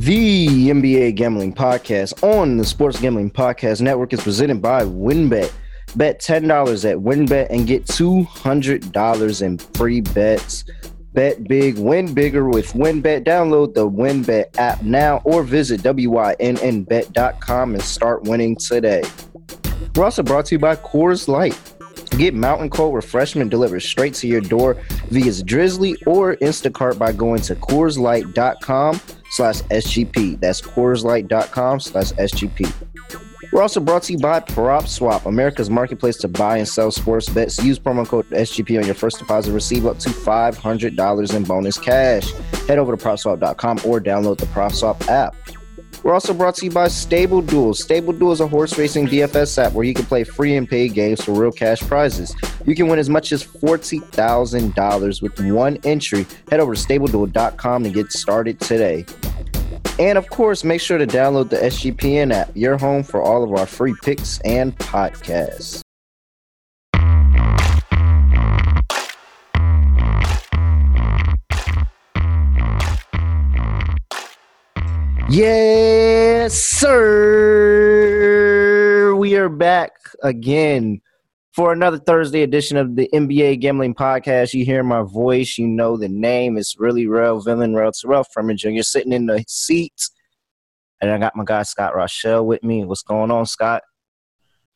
The NBA Gambling Podcast on the Sports Gambling Podcast Network is presented by WynnBET. Bet $10 at WynnBET and get $200 in free bets. Bet big, win bigger with WynnBET. Download the WynnBET app now or visit WYNNBet.com and start winning today. We're also brought to you by Coors Light. Get mountain cold refreshment delivered straight to your door via Drizly or Instacart by going to CoorsLight.com slash SGP. That's CoorsLight.com slash SGP. We're also brought to you by Prop Swap, America's marketplace to buy and sell sports bets. Use promo code SGP on your first deposit. To receive up to $500 in bonus cash. Head over to PropSwap.com or download the PropSwap app. We're also brought to you by Stable Duel. Stable Duel is a horse racing DFS app where you can play free and paid games for real cash prizes. You can win as much as $40,000 with one entry. Head over to StableDuel.com to get started today. And of course, make sure to download the SGPN app, your home for all of our free picks and podcasts. Yes, sir. We are back again for another Thursday edition of the NBA Gambling Podcast. You hear my voice, you know the name. It's really real villain, real Terrell Furman Jr. sitting in the seat. And I got my guy Scott Rochelle with me. What's going on, Scott?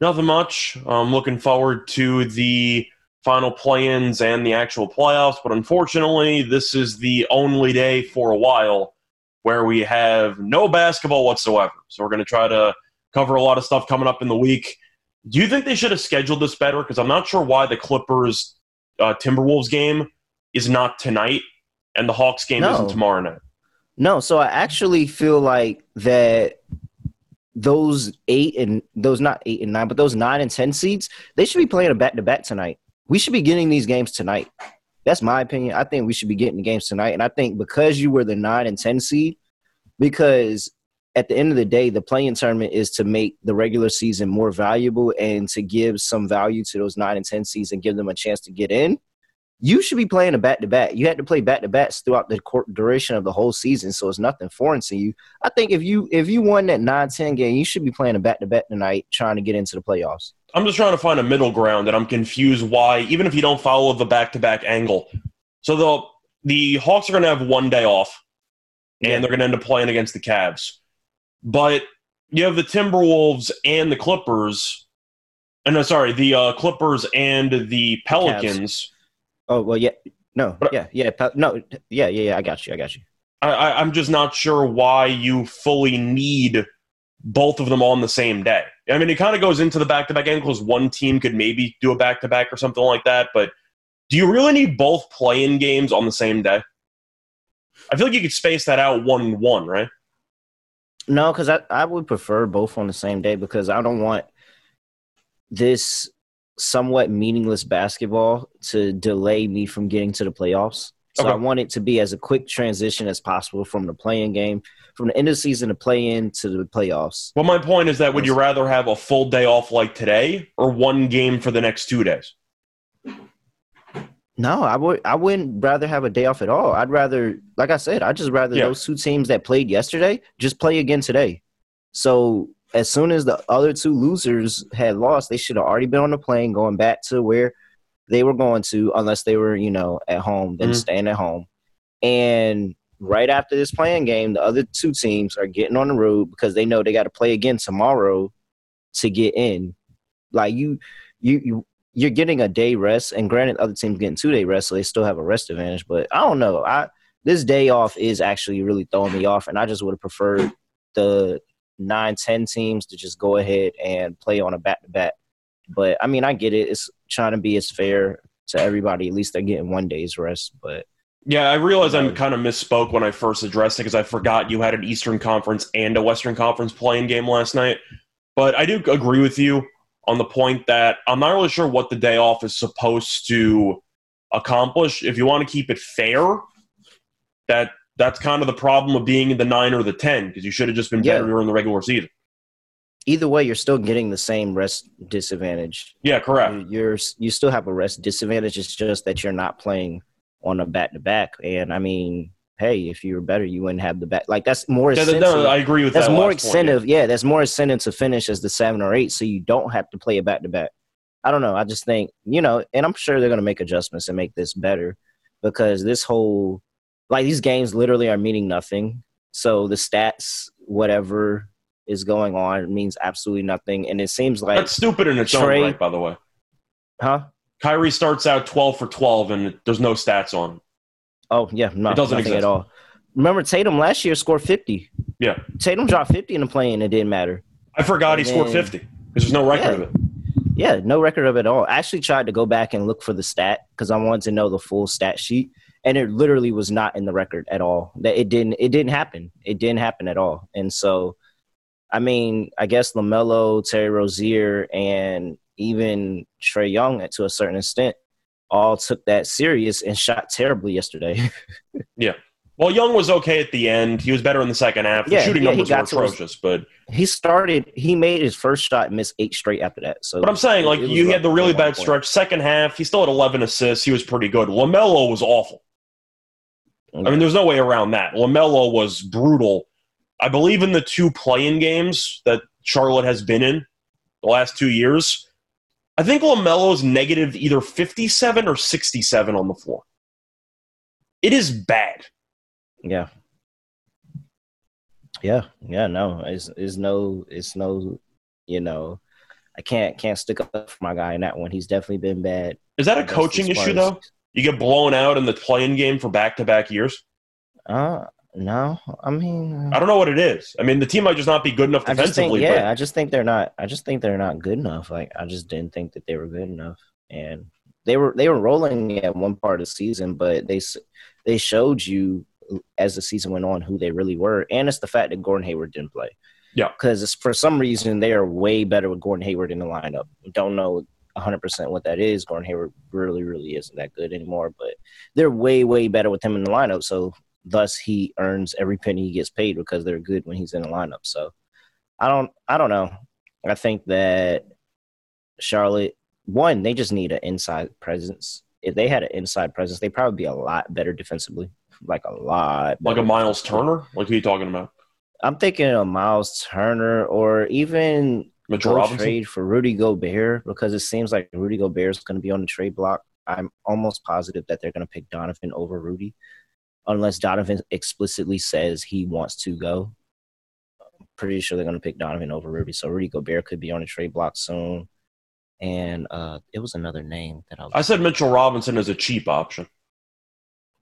Nothing much. I'm looking forward to the final play-ins and the actual playoffs, but unfortunately, this is the only day for a while where we have no basketball whatsoever. So we're going to try to cover a lot of stuff coming up in the week. Do you think they should have scheduled this better? Because I'm not sure why the Clippers uh, Timberwolves game is not tonight and the Hawks game no. isn't tomorrow night. No, so I actually feel like that those eight and those not eight and nine, but those nine and ten seeds, they should be playing a back to back tonight. We should be getting these games tonight. That's my opinion. I think we should be getting the games tonight. And I think because you were the nine and ten seed, because at the end of the day, the play-in tournament is to make the regular season more valuable and to give some value to those nine and ten seeds and give them a chance to get in. You should be playing a back to back. You had to play back to backs throughout the duration of the whole season, so it's nothing foreign to you. I think if you if you won that 9-10 game, you should be playing a back to back tonight, trying to get into the playoffs. I'm just trying to find a middle ground, and I'm confused why, even if you don't follow the back to back angle. So the the Hawks are going to have one day off, and yeah. they're going to end up playing against the Cavs. But you have the Timberwolves and the Clippers. And uh, no, sorry, the uh, Clippers and the Pelicans. Oh well, yeah, no, but, yeah, yeah, no, yeah, yeah, yeah. I got you. I got you. I, I'm just not sure why you fully need both of them on the same day. I mean, it kind of goes into the back-to-back angles. One team could maybe do a back-to-back or something like that, but do you really need both play-in games on the same day? I feel like you could space that out one one, right? No, because I, I would prefer both on the same day because I don't want this somewhat meaningless basketball to delay me from getting to the playoffs. So okay. I want it to be as a quick transition as possible from the play-in game, from the end of the season to play in to the playoffs. Well, my point is that would you rather have a full day off like today or one game for the next two days? No, I would. I wouldn't rather have a day off at all. I'd rather, like I said, I just rather yeah. those two teams that played yesterday just play again today. So as soon as the other two losers had lost, they should have already been on the plane going back to where they were going to, unless they were, you know, at home, then mm-hmm. staying at home. And right after this play-in game, the other two teams are getting on the road because they know they got to play again tomorrow to get in. Like you, you, you you're getting a day rest, and granted, other teams getting two day rest, so they still have a rest advantage. But I don't know. I this day off is actually really throwing me off, and I just would have preferred the nine, ten teams to just go ahead and play on a back to back. But I mean, I get it. It's trying to be as fair to everybody. At least they're getting one day's rest. But yeah, I realize I kind of misspoke when I first addressed it because I forgot you had an Eastern Conference and a Western Conference play-in game last night. But I do agree with you on the point that I'm not really sure what the day off is supposed to accomplish. If you want to keep it fair, that that's kind of the problem of being in the nine or the ten because you should have just been better yeah. during the regular season. Either way, you're still getting the same rest disadvantage. Yeah, correct. You're you still have a rest disadvantage. It's just that you're not playing on a back to back. And I mean, hey, if you were better, you wouldn't have the back. Like that's more Yeah, incentive. no, I agree with that's that. more last point, yeah. yeah. that's more incentive to finish as the seven or eight, so you don't have to play it back to back. I don't know. I just think you know, and I'm sure they're gonna make adjustments and make this better because this whole like these games literally are meaning nothing. So the stats, whatever is going on, means absolutely nothing. And it seems like, That's stupid in its own right, by the way. huh? Kyrie starts out 12 for 12, and there's no stats on. him. Oh yeah, no, It doesn't exist. at all. Remember Tatum last year scored 50. Yeah. Tatum dropped 50 in the play and it didn't matter. I forgot he And scored 50 because there's no record Yeah. of it. Yeah, no record of it at all. I actually tried to go back and look for the stat because I wanted to know the full stat sheet, and it literally was not in the record at all. That it didn't. It didn't happen. It didn't happen at all. And so, I mean, I guess LaMelo, Terry Rozier, and even Trae Young, to a certain extent, all took that serious and shot terribly yesterday. Yeah. Well, Young was okay at the end. He was better in the second half. The Yeah, shooting yeah, numbers were atrocious, but he started. He made his first shot, and missed eight straight after that. So, but I'm saying like you had the really bad point. stretch. Second half, he still had 11 assists. He was pretty good. LaMelo was awful. I mean, there's no way around that. LaMelo was brutal. I believe in the two play-in games that Charlotte has been in the last two years. I think LaMelo's negative either 57 or 67 on the floor. It is bad. Yeah. Yeah, yeah, no. It's it's no it's no you know I can't can't stick up for my guy in that one. He's definitely been bad. Is that a coaching issue Spurs. though? You get blown out in the play-in game for back-to-back years. Uh no. I mean uh, I don't know what it is. I mean, the team might just not be good enough I think defensively. yeah, I just think they're not I just think they're not good enough. Like I just didn't think that they were good enough. And they were they were rolling at one part of the season, but they they showed you as the season went on who they really were, and it's the fact that Gordon Hayward didn't play. Yeah. because for some reason they are way better with Gordon Hayward in the lineup. Don't know 100 percent what that is. Gordon Hayward really really isn't that good anymore, but they're way way better with him in the lineup. So thus he earns every penny he gets paid because they're good when he's in the lineup. So I don't I don't know. I think that Charlotte one they just need an inside presence. If they had an inside presence, they'd probably be a lot better defensively. Like a lot. like a Miles. Turner. Like who are you talking about? I'm thinking of Miles Turner or even trade for Rudy Gobert because it seems like Rudy Gobert is going to be on the trade block. I'm almost positive that they're going to pick Donovan over Rudy, unless Donovan explicitly says he wants to go. I'm pretty sure they're going to pick Donovan over Rudy. So Rudy Gobert could be on the trade block soon. And uh, it was another name that I. I said Mitchell Robinson is a cheap option.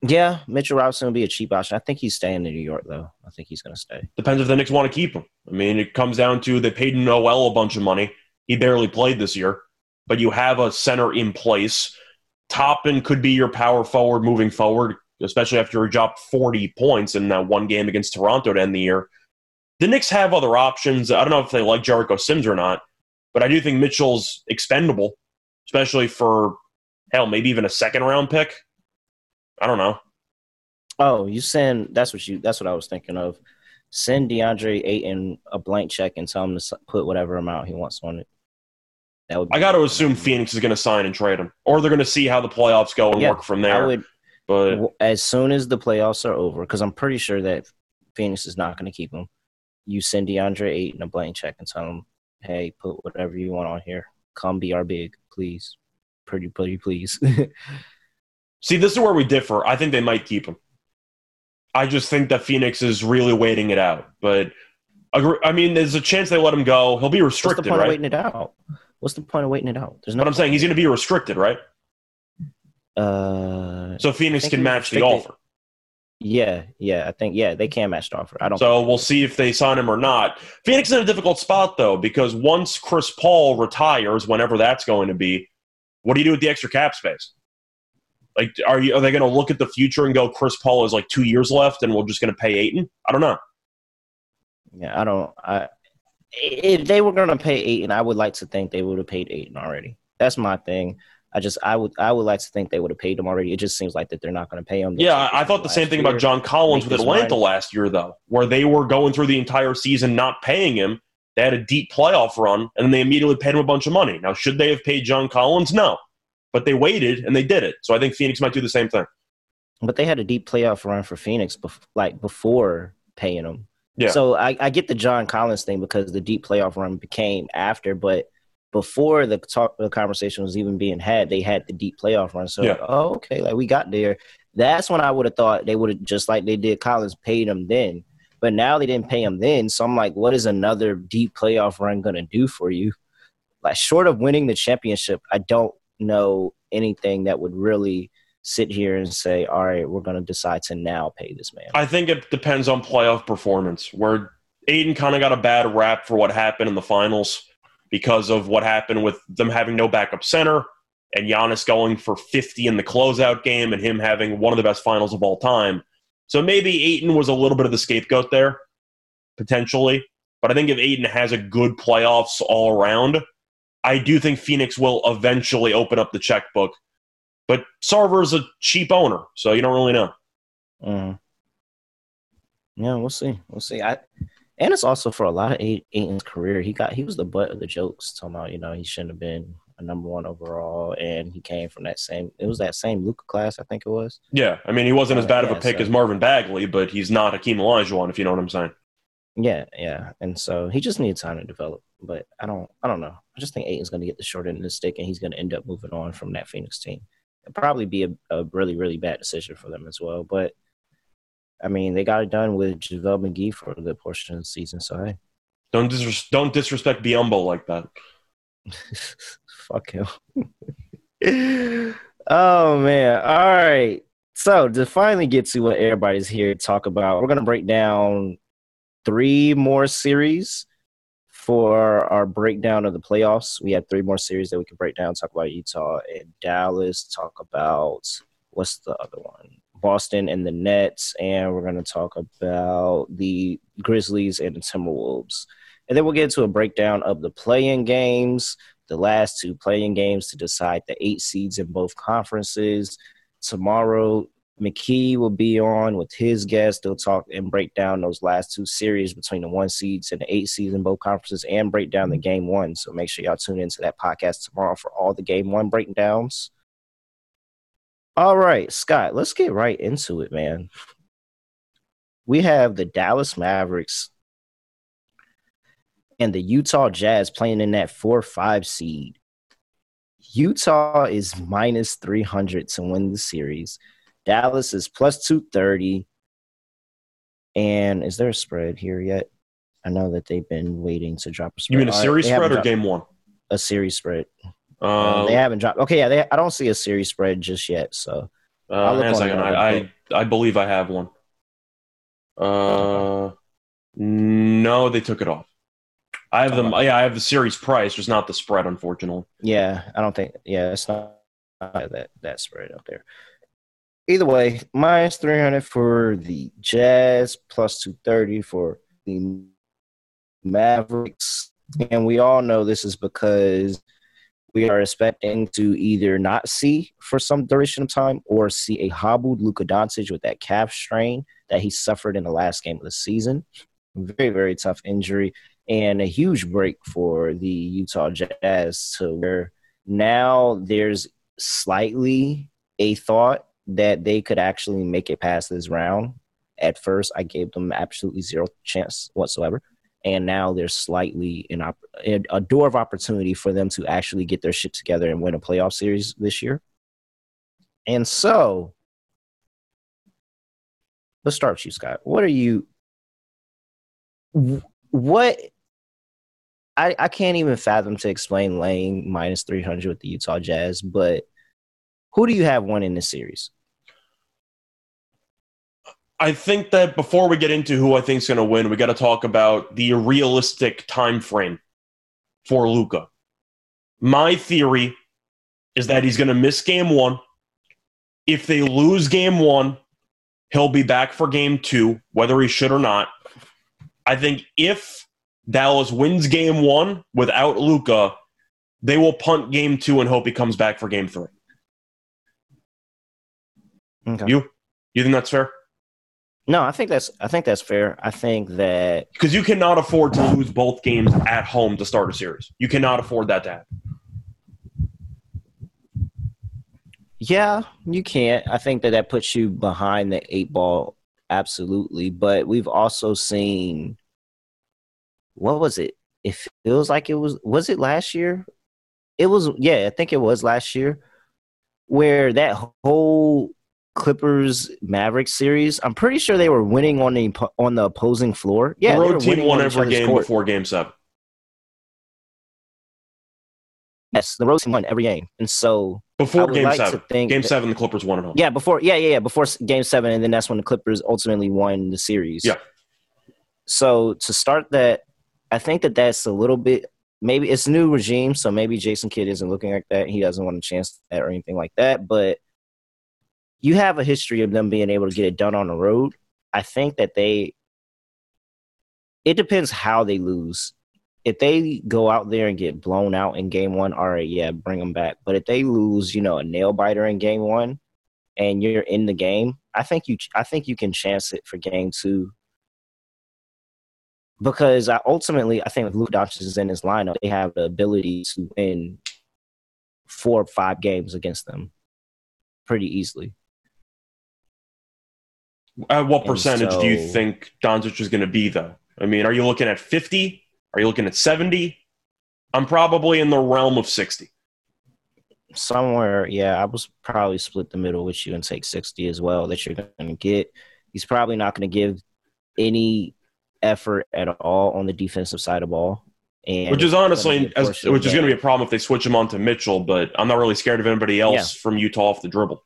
yeah, Mitchell Robinson will be a cheap option. I think he's staying in New York though. I think he's going to stay. Depends if the Knicks want to keep him. I mean, it comes down to they paid Noel a bunch of money. He barely played this year, but you have a center in place. Toppin could be your power forward moving forward, especially after he dropped 40 points in that one game against Toronto to end the year. The Knicks have other options. I don't know if they like Jericho Sims or not, but I do think Mitchell's expendable, especially for, hell, maybe even a second round pick. I don't know. Oh, you send that's what you that's what I was thinking of. Send DeAndre Ayton a blank check and tell him to put whatever amount he wants on it. That would. I got to assume Phoenix is going to sign and trade him, or they're going to see how the playoffs go and Yeah, work from I there. would but as soon as the playoffs are over, because I'm pretty sure that Phoenix is not going to keep him. You send DeAndre Ayton a blank check and tell him, "Hey, put whatever you want on here. Come be our big, please. Pretty, pretty, please." see, this is where we differ. I think they might keep him. I just think that Phoenix is really waiting it out. But I mean, there's a chance they let him go. He'll be restricted. What's the point of waiting it out? What's the point of waiting it out? There's no. But I'm saying he's going to be restricted, right? Uh, So Phoenix can match the offer. yeah, yeah. I think yeah, they can match the offer. I don't. So we'll see if they sign him or not. Phoenix is in a difficult spot though, because once Chris Paul retires, whenever that's going to be, what do you do with the extra cap space? Like, are you are they going to look at the future and go, Chris Paul has like two years left, and we're just going to pay Ayton? I don't know. Yeah, I don't. I if they were gonna pay eight, and I would like to think they would have paid Ayton already. That's my thing. I just I would I would like to think they would have paid them already. It just seems like that they're not gonna pay them. Yeah, I thought the same thing about John Collins with Atlanta mind. last year, though, where they were going through the entire season not paying him. They had a deep playoff run, and then they immediately paid him a bunch of money. Now, should they have paid John Collins? No, but they waited and they did it. So I think Phoenix might do the same thing. But they had a deep playoff run for Phoenix, bef- like before paying them. Yeah. So I, I get the John Collins thing because the deep playoff run became after, but before the talk, the conversation was even being had, they had the deep playoff run. So Yeah. oh, okay, like we got there. That's when I would have thought they would have just like they did Collins paid him then. But now they didn't pay him then. So I'm like, what is another deep playoff run gonna do for you? Like short of winning the championship, I don't know anything that would really sit here and say, all right, we're gonna decide to now pay this man. I think it depends on playoff performance. Where Ayton kind of got a bad rap for what happened in the finals because of what happened with them having no backup center and Giannis going for 50 in the closeout game and him having one of the best finals of all time. So maybe Ayton was a little bit of the scapegoat there, potentially. But I think if Ayton has a good playoffs all around, I do think Phoenix will eventually open up the checkbook. But Sarver's a cheap owner, so you don't really know. Mm. Yeah, we'll see. We'll see. I and it's also for a lot of Ayton's career. He got he was the butt of the jokes, talking about you know he shouldn't have been a number one overall, and he came from that same. It was that same Luka class, I think it was. Yeah, I mean, he wasn't as Uh, bad of a pick as Marvin Bagley, but he's not Hakeem Olajuwon, if you know what I'm saying. Yeah, yeah, and so he just needs time to develop. But I don't, I don't know. I just think Ayton's going to get the short end of the stick, and he's going to end up moving on from that Phoenix team. It'll probably be a, a really, really bad decision for them as well. But I mean, they got it done with JaVale McGee for a good portion of the season. So hey, Don't disres- don't disrespect Biyombo like that. fuck him. oh man! All right. So to finally get to what everybody's here to talk about, we're going to break down three more series for our breakdown of the playoffs. We have three more series that we can break down. Talk about Utah and Dallas. Talk about what's the other one? Boston and the Nets, and we're going to talk about the Grizzlies and the Timberwolves. And then we'll get into a breakdown of the play-in games, the last two play-in games to decide the eight seeds in both conferences. Tomorrow, McKee will be on with his guest. They'll talk and break down those last two series between the one seeds and the eight seeds in both conferences and break down the game one. So make sure y'all tune into that podcast tomorrow for all the game one breakdowns. All right, Scott, let's get right into it, man. We have the Dallas Mavericks and the Utah Jazz playing in that 4 5 seed. Utah is minus 300 to win the series. Dallas is plus 230. And is there a spread here yet? I know that they've been waiting to drop a spread. You mean a series spread or game one? A series spread. Uh, they haven't dropped. Okay, yeah, they, I don't see a series spread just yet. So uh, hang on a second. I. I I believe I have one. Uh, no, they took it off. I have them. Yeah, I have the series price, just not the spread, unfortunately. Yeah, I don't think. Yeah, it's not, not that that spread up there. Either way, minus three hundred for the Jazz, plus two thirty for the Mavericks, and we all know this is because we are expecting to either not see for some duration of time or see a hobbled Luka Doncic with that calf strain that he suffered in the last game of the season. Very, very tough injury and a huge break for the Utah Jazz to where now there's slightly a thought that they could actually make it past this round. At first, I gave them absolutely zero chance whatsoever. And now there's slightly an op- a door of opportunity for them to actually get their shit together and win a playoff series this year. And so, let's start with you, Scott. What are you? What I, I can't even fathom to explain laying minus 300 with the Utah Jazz, but who do you have winning this series? I think that before we get into who I think is going to win, we got to talk about the realistic time frame for Luka. My theory is that he's going to miss game one. If they lose game one, he'll be back for game two, whether he should or not. I think if Dallas wins game one without Luka, they will punt game two and hope he comes back for game three. Okay. You, you think that's fair? No, I think that's I think that's fair. I think that Because you cannot afford to lose both games at home to start a series. You cannot afford that to happen. Yeah, you can't. I think that that puts you behind the eight ball, absolutely. But we've also seen, what was it? It feels like it was. Was it last year? It was. Yeah, I think it was last year, where that whole Clippers Mavericks series. I'm pretty sure they were winning on the on the opposing floor. Yeah, the road team won every game court. before Game Seven. Yes, the road team won every game, and so before Game like Seven, Game that, Seven, the Clippers won at home. Yeah, before yeah, yeah, yeah, before Game Seven, and then that's when the Clippers ultimately won the series. Yeah. So to start that, I think that that's a little bit maybe it's new regime, so maybe Jason Kidd isn't looking like that. He doesn't want a chance at or anything like that, but you have a history of them being able to get it done on the road. I think that they it depends how they lose. If they go out there and get blown out in game one, all right, yeah, bring them back. But if they lose, you know, a nail biter in game one, and you're in the game, I think you, I think you can chance it for game two. Because I ultimately, I think if Luka Doncic is in his lineup, they have the ability to win four or five games against them pretty easily. At what percentage so, do you think Doncic is going to be, though? I mean, are you looking at 50? Are you looking at 70? I'm probably in the realm of 60. Somewhere, yeah, I was probably split the middle with you and take 60 as well that you're going to get. He's probably not going to give any effort at all on the defensive side of ball. And which is honestly, as, which is going to be a problem if they switch him on to Mitchell, but I'm not really scared of anybody else yeah. from Utah off the dribble.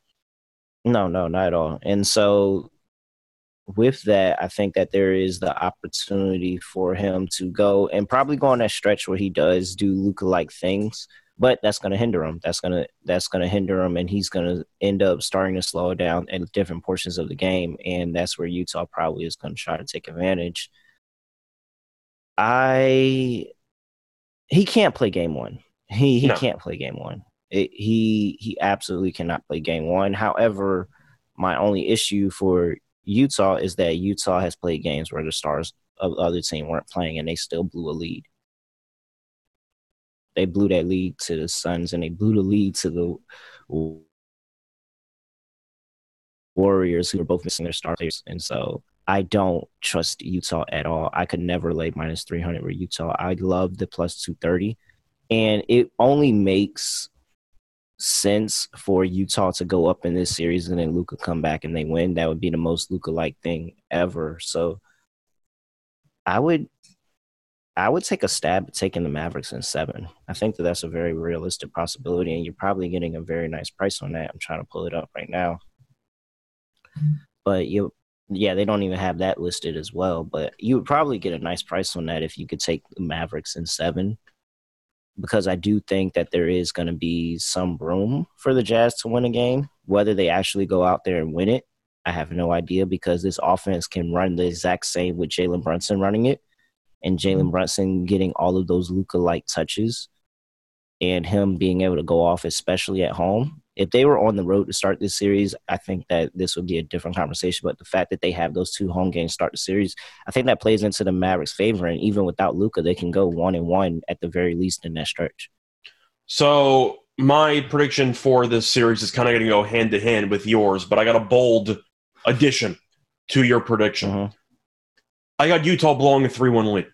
No, no, not at all. And so with that, I think that there is the opportunity for him to go and probably go on that stretch where he does do Luka like things, but that's going to hinder him. That's going to that's going to hinder him, and he's going to end up starting to slow down at different portions of the game, and that's where Utah probably is going to try to take advantage. I he can't play game one. He he no. can't play game one. It, he he absolutely cannot play game one. However, my only issue for Utah is that Utah has played games where the stars of the other team weren't playing and they still blew a lead. They blew that lead to the Suns and they blew the lead to the Warriors who were both missing their stars. And so I don't trust Utah at all. I could never lay minus 300 with Utah. I love the plus 230. And it only makes sense for Utah to go up in this series and then Luka come back and they win. That would be the most Luka like thing ever. So I would I would take a stab at taking the Mavericks in seven. I think that that's a very realistic possibility, and you're probably getting a very nice price on that. I'm trying to pull it up right now, but you, yeah, they don't even have that listed as well. But you would probably get a nice price on that if you could take the Mavericks in seven because I do think that there is going to be some room for the Jazz to win a game. Whether they actually go out there and win it, I have no idea because this offense can run the exact same with Jalen Brunson running it and Jalen mm-hmm. Brunson getting all of those Luka like touches and him being able to go off, especially at home if they were on the road to start this series, I think that this would be a different conversation. But the fact that they have those two home games start the series, I think that plays into the Mavericks' favor. And even without Luka, they can go one and one at the very least in that stretch. So my prediction for this series is kind of going to go hand to hand with yours, but I got a bold addition to your prediction. Mm-hmm. I got Utah blowing a three-one lead.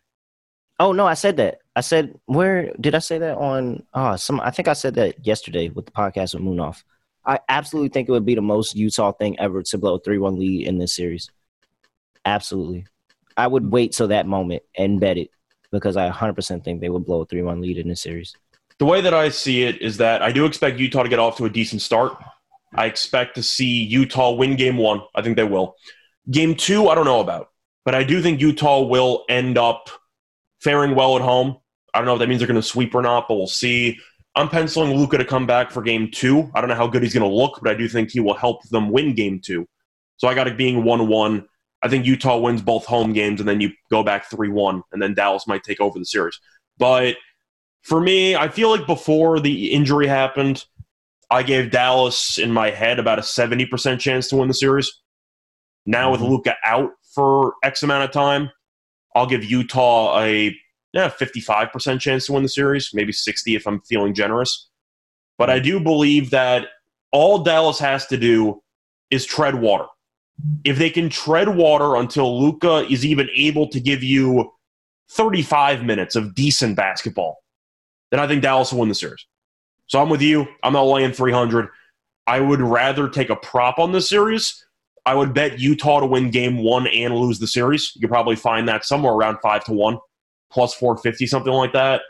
Oh no, I said that. I said where did I say that on? Oh, some. I think I said that yesterday with the podcast with Moonoff. I absolutely think it would be the most Utah thing ever to blow a three-one lead in this series. Absolutely, I would wait till that moment and bet it because I 100% think they would blow a three-one lead in this series. The way that I see it is that I do expect Utah to get off to a decent start. I expect to see Utah win game one. I think they will. Game two, I don't know about, but I do think Utah will end up faring well at home. I don't know if that means they're going to sweep or not, but we'll see. I'm penciling Luka to come back for game two. I don't know how good he's going to look, but I do think he will help them win game two. So I got it being 1 1. I think Utah wins both home games, and then you go back 3 1, and then Dallas might take over the series. But for me, I feel like before the injury happened, I gave Dallas in my head about a 70% chance to win the series. Now mm-hmm. with Luka out for X amount of time, I'll give Utah a yeah, 55% chance to win the series, maybe 60 if I'm feeling generous. But I do believe that all Dallas has to do is tread water. If they can tread water until Luka is even able to give you 35 minutes of decent basketball, then I think Dallas will win the series. So I'm with you. I'm not laying 300. I would rather take a prop on this series. I would bet Utah to win game one and lose the series. You could probably find that somewhere around five to one, plus 450, something like that.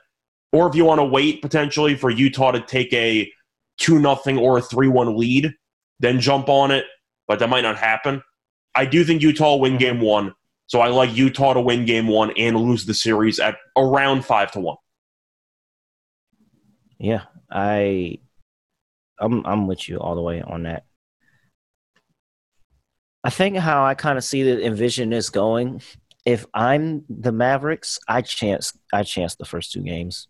Or if you want to wait potentially for Utah to take a 2 nothing or a 3 1 lead, then jump on it. But that might not happen. I do think Utah will win mm-hmm. game one. So I like Utah to win game one and lose the series at around 5 to 1. Yeah, I I'm I'm with you all the way on that. I think how I kind of see the envision this going. If I'm the Mavericks, I chance I chance the first two games.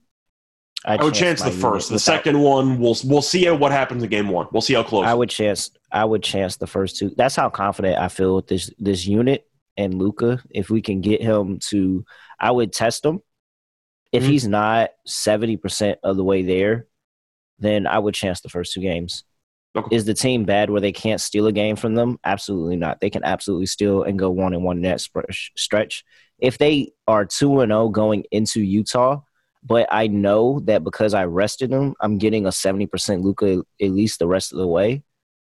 I, I would chance, chance the first. The second one, we'll we'll see what happens in game one. We'll see how close. I would chance. I would chance the first two. That's how confident I feel with this this unit and Luka. If we can get him to, I would test him. If mm-hmm. he's not seventy percent of the way there, then I would chance the first two games. Okay. Is the team bad where they can't steal a game from them? Absolutely not. They can absolutely steal and go one and one net stretch. If they are two and zero oh going into Utah, but I know that because I rested them, I'm getting a seventy percent Luka at least the rest of the way.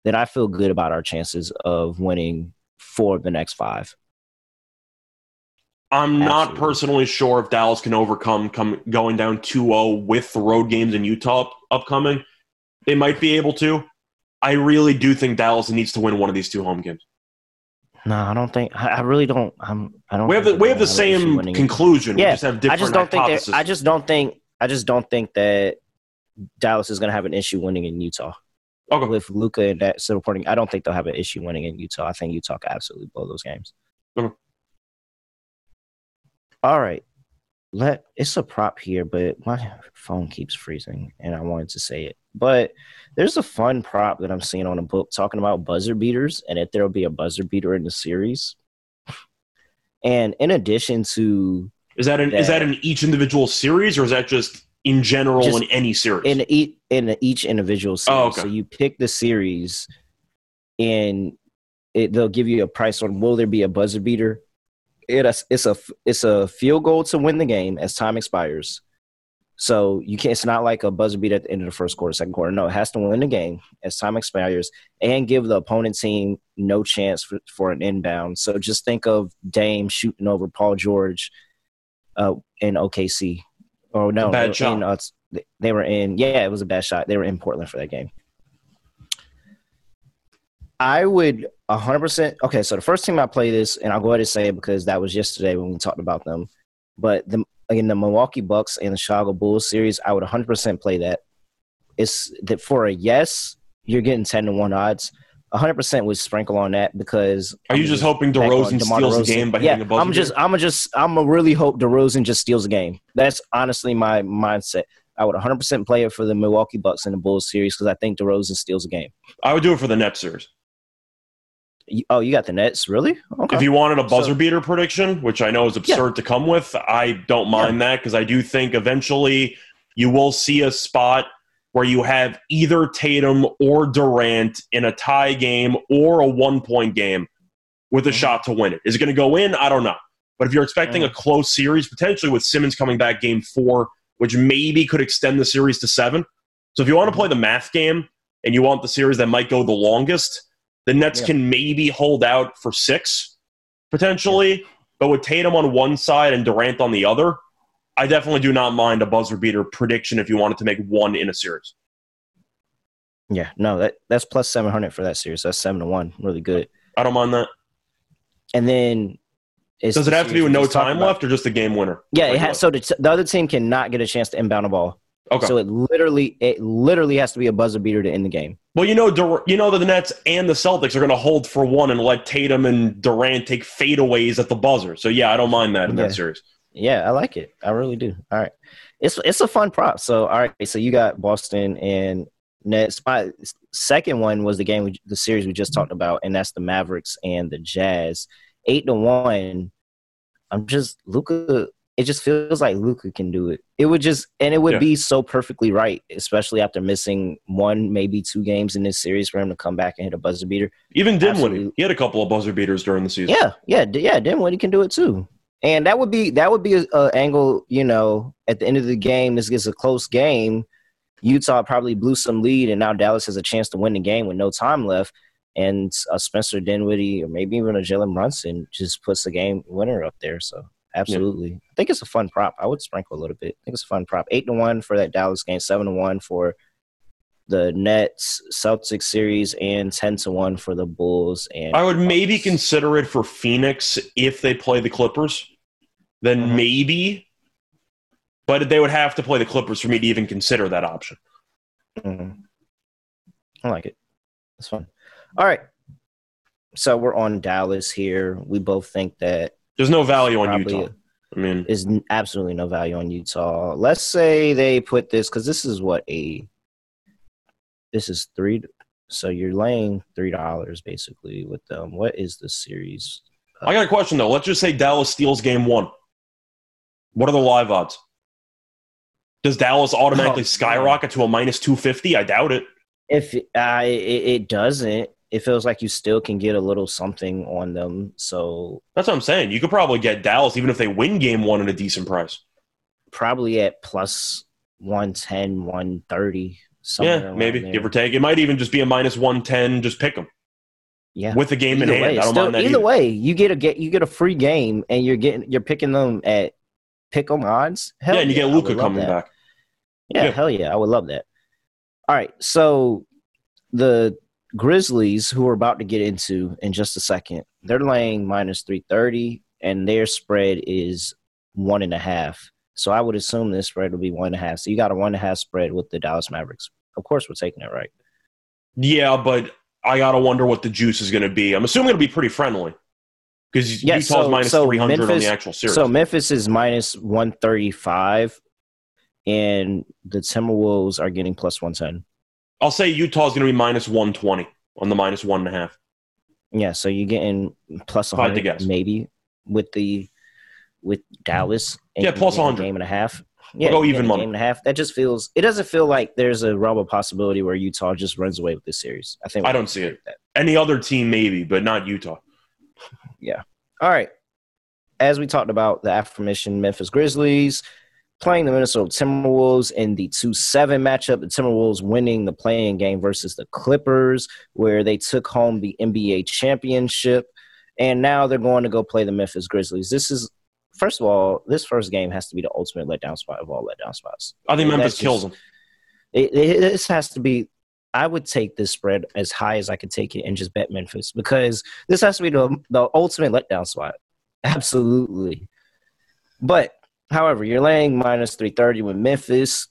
Then I feel good about our chances of winning four of the next five. I'm Absolutely. not personally sure if Dallas can overcome come, going down 2-0 with the road games in Utah upcoming. They might be able to. I really do think Dallas needs to win one of these two home games. No, I don't think. I really don't. I'm. I don't. We have the we have the same conclusion. Yeah, we just have different I just don't hypotheses. think. I just don't think. I just don't think that Dallas is going to have an issue winning in Utah. Okay. With Luka and that supporting, I don't think they'll have an issue winning in Utah. I think Utah can absolutely blow those games. Okay. All right. Let it's a prop here, but my phone keeps freezing, and I wanted to say it. But there's a fun prop that I'm seeing on a book talking about buzzer beaters and if there'll be a buzzer beater in the series. And in addition to is that an that, is that in each individual series or is that just in general just in any series? In each in each individual oh, series. Oh, okay. So you pick the series and it, they'll give you a price on will there be a buzzer beater. It, it's a it's a field goal to win the game as time expires so you can't. It's not like a buzzer beat at the end of the first quarter, second quarter. No, it has to win the game as time expires and give the opponent team no chance for, for an inbound. So just think of Dame shooting over Paul George uh, in OKC. Or no, bad shot. In, uh, they were in. Yeah, it was a bad shot. They were in Portland for that game. I would 100%. Okay, so the first team I play this, and I'll go ahead and say it because that was yesterday when we talked about them. But the in the Milwaukee Bucks and the Chicago Bulls series, I would 100% play that. It's that for a yes, you're getting 10 to 1 odds. 100% would sprinkle on that because Are you just hoping DeRozan steals the game by yeah, hitting a buzzer? I'm just I'm just I'm really hope DeRozan just steals the game. That's honestly my mindset. I would 100% play it for the Milwaukee Bucks in the Bulls series because I think DeRozan steals the game. I would do it for the Nets series. Oh, you got the Nets, really? Okay. If you wanted a buzzer so, beater prediction, which I know is absurd yeah. to come with, I don't mind yeah. that because I do think eventually you will see a spot where you have either Tatum or Durant in a tie game or a one point game with a mm-hmm. shot to win it. Is it going to go in? I don't know. But if you're expecting mm-hmm. a close series, potentially with Simmons coming back game four, which maybe could extend the series to seven. So if you want to play the math game and you want the series that might go the longest, the Nets yeah. can maybe hold out for six potentially, yeah. but with Tatum on one side and Durant on the other, I definitely do not mind a buzzer beater prediction if you wanted to make one in a series. Yeah, no, that that's plus seven hundred for that series. That's seven to one, really good. I don't mind that. And then, does it have to be with no time left or just a game winner? Yeah, it has. So the, the other team cannot get a chance to inbound a ball. Okay. So it literally, it literally has to be a buzzer beater to end the game. Well, you know, you know that the Nets and the Celtics are going to hold for one and let Tatum and Durant take fadeaways at the buzzer. So yeah, I don't mind that in yeah. that series. Yeah, I like it. I really do. All right, it's it's a fun prop. So all right, so you got Boston and Nets. My second one was the game, we, the series we just talked about, and that's the Mavericks and the Jazz. Eight to one. I'm just Luka it just feels like Luka can do it. It would just and it would Yeah. be so perfectly right, especially after missing one, maybe two games in this series for him to come back and hit a buzzer beater. Even Dinwiddie, he had a couple of buzzer beaters during the season. Yeah, yeah, D- yeah. Dinwiddie can do it too, and that would be that would be a, a angle. You know, at the end of the game, this gets a close game. Utah probably blew some lead, and now Dallas has a chance to win the game with no time left. And a Spencer Dinwiddie or maybe even a Jalen Brunson just puts the game winner up there. So absolutely, I think it's a fun prop. I would sprinkle a little bit. I think it's a fun prop. Eight to one for that Dallas game, seven to one for the Nets Celtics series, and ten to one for the Bulls. And I would maybe consider it for Phoenix if they play the Clippers. Then Mhm. maybe, but they would have to play the Clippers for me to even consider that option. Mhm. I like it. That's fun. All right. So we're on Dallas here. We both think that There's no value on probably Utah. I mean, is n- absolutely no value on Utah. Let's say they put this because this is what a this is three. So you're laying three dollars basically with them. What is the series? I got a question though. Let's just say Dallas steals game one. What are the live odds? Does Dallas automatically Oh, skyrocket to a minus 250? I doubt it. If I it, it doesn't, it feels like you still can get a little something on them. So That's what I'm saying. You could probably get Dallas even if they win game one at a decent price. probably at plus 110, 130. somewhere yeah, maybe, there. give or take. It might even just be a minus 110. Just pick them yeah. with the game in Either hand. way, I don't still- mind that either either. way, you get a get you get a free game, and you're getting you're picking them at pick pick 'em odds. Hell yeah, and you get Luka coming that. back. Yeah, Yeah. hell yeah, I would love that. All right, so the Grizzlies, who we're about to get into in just a second, they're laying minus three thirty, and their spread is one and a half. So I would assume this spread will be one and a half. So you got a one and a half spread with the Dallas Mavericks. Of course, we're taking it right. Yeah, but I gotta wonder what the juice is going to be. I'm assuming it'll be pretty friendly because Yeah, Utah's so- minus so 300 on Memphis- the actual series. So Memphis is minus one thirty five, and the Timberwolves are getting plus one ten. I'll say Utah's going to be minus 120 on the minus one and a half. Yeah, so you're getting plus If I had to 100 guess. maybe with the with Dallas. and Yeah, plus getting a 100. game and a half. Yeah, go you're even money. Game and a half. That just feels. It doesn't feel like there's a realm of possibility where Utah just runs away with this series. I think I don't see it. Any other team, maybe, but not Utah. Yeah. All right. As we talked about, the aforementioned Memphis Grizzlies playing the Minnesota Timberwolves in the 2 7 matchup. The Timberwolves winning the play-in game versus the Clippers, where they took home the NBA championship. And now they're going to go play the Memphis Grizzlies. This is, first of all, this first game has to be the ultimate letdown spot of all letdown spots. I think And Memphis that's kills just- them. It, it, this has to be. I would take this spread as high as I could take it and just bet Memphis because this has to be the, the ultimate letdown spot. Absolutely. But, however, you're laying minus 330 with Memphis,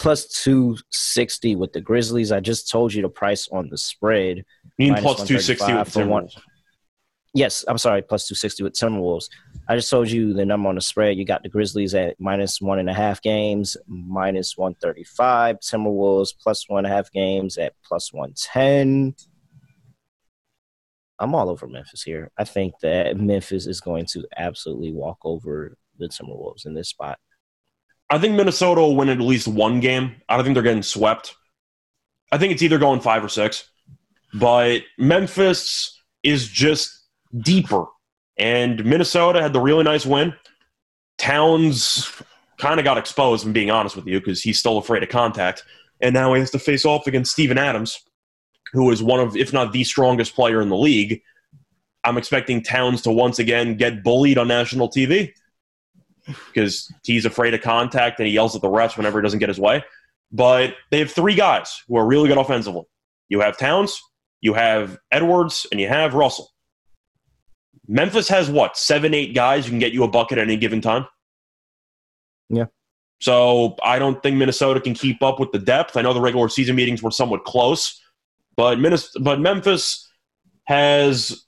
plus 260 with the Grizzlies. I just told you the price on the spread. You minus plus 260 with 135 for one- Yes, I'm sorry, plus 260 with Timberwolves. I just told you the number on the spread. You got the Grizzlies at minus one and a half games, minus 135. Timberwolves plus one and a half games at plus 110. I'm all over Memphis here. I think that Memphis is going to absolutely walk over the Timberwolves in this spot. I think Minnesota will win at least one game. I don't think they're getting swept. I think it's either going five or six. But Memphis is just deeper. And Minnesota had the really nice win. Towns kind of got exposed, I'm being honest with you, because he's still afraid of contact. And now he has to face off against Steven Adams, who is one of, if not the strongest player in the league. I'm expecting Towns to once again get bullied on national TV because he's afraid of contact and he yells at the refs whenever he doesn't get his way. But they have three guys who are really good offensively. You have Towns, you have Edwards, and you have Russell. Memphis has what, seven, eight guys who can get you a bucket at any given time? Yeah. So I don't think Minnesota can keep up with the depth. I know the regular season meetings were somewhat close, but Minnesota, but Memphis has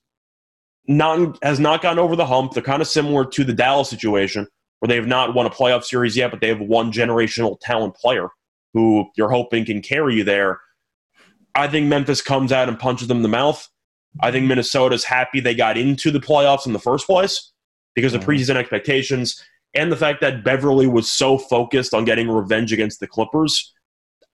not has not gotten over the hump. They're kind of similar to the Dallas situation, where they have not won a playoff series yet, but they have one generational talent player who you're hoping can carry you there. I think Memphis comes out and punches them in the mouth. I think Minnesota's happy they got into the playoffs in the first place because of Mhm. preseason expectations. and the fact that Beverley was so focused on getting revenge against the Clippers,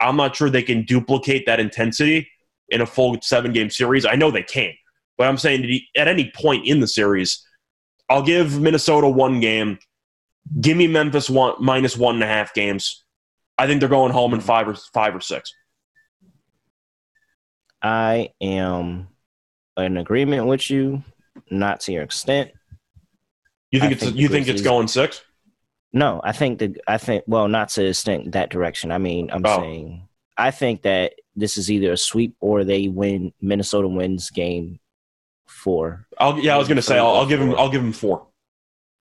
I'm not sure they can duplicate that intensity in a full seven game series. I know they can't, but I'm saying at any point in the series, I'll give Minnesota one game. Give me Memphis one minus one and a half games. I think they're going home in five or five or six. I am in agreement with you, not to your extent. You think I it's think you think it's going six? No, I think that I think well, not to extent that direction. I mean, I'm oh. saying I think that this is either a sweep or they win. Minnesota wins game four. I'll, yeah, I was going to say I'll, I'll give him I'll give him four.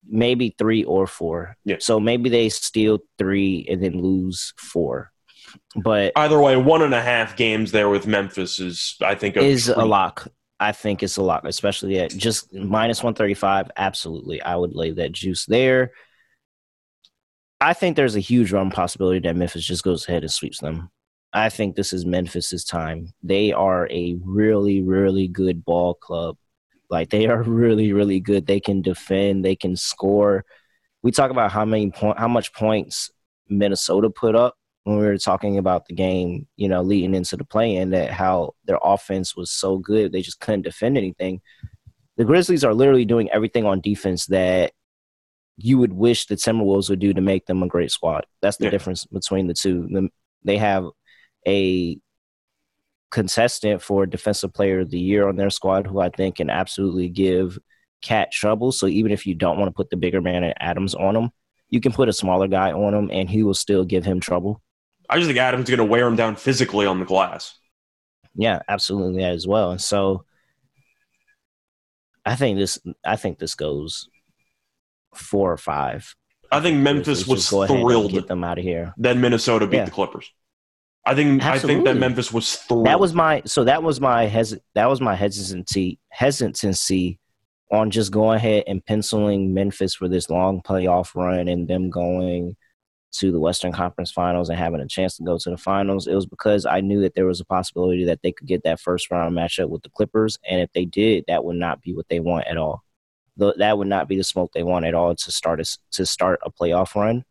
Maybe three or four. Yeah. So maybe they steal three and then lose four. But either way, one and a half games there with Memphis is I think a is treat. a lock. I think it's a lock, especially at just minus one thirty five. Absolutely, I would lay that juice there. I think there's a huge run possibility that Memphis just goes ahead and sweeps them. I think this is Memphis's time. They are a really, really good ball club. Like they are really, really good. They can defend. They can score. We talk about how many point, how much points Minnesota put up when we were talking about the game. You know, leading into the play, and that how their offense was so good they just couldn't defend anything. The Grizzlies are literally doing everything on defense that you would wish the Timberwolves would do to make them a great squad. That's the yeah. difference between the two. They have a contestant for defensive player of the year on their squad who I think can absolutely give KAT trouble. So even if you don't want to put the bigger man at Adams on him, you can put a smaller guy on him and he will still give him trouble. I just think Adams is going to wear him down physically on the glass. Yeah, absolutely that as well. And so I think this I think this goes four or five. I think Memphis was thrilled to get them out of here. Then Minnesota beat yeah. the Clippers. I think Absolutely. I think that Memphis was thrilled. That was my so that was my hes that was my hesitancy hesitancy on just going ahead and penciling Memphis for this long playoff run and them going to the Western Conference Finals and having a chance to go to the finals. It was because I knew that there was a possibility that they could get that first round matchup with the Clippers, and if they did, that would not be what they want at all. That would not be the smoke they want at all to start a, to start a playoff run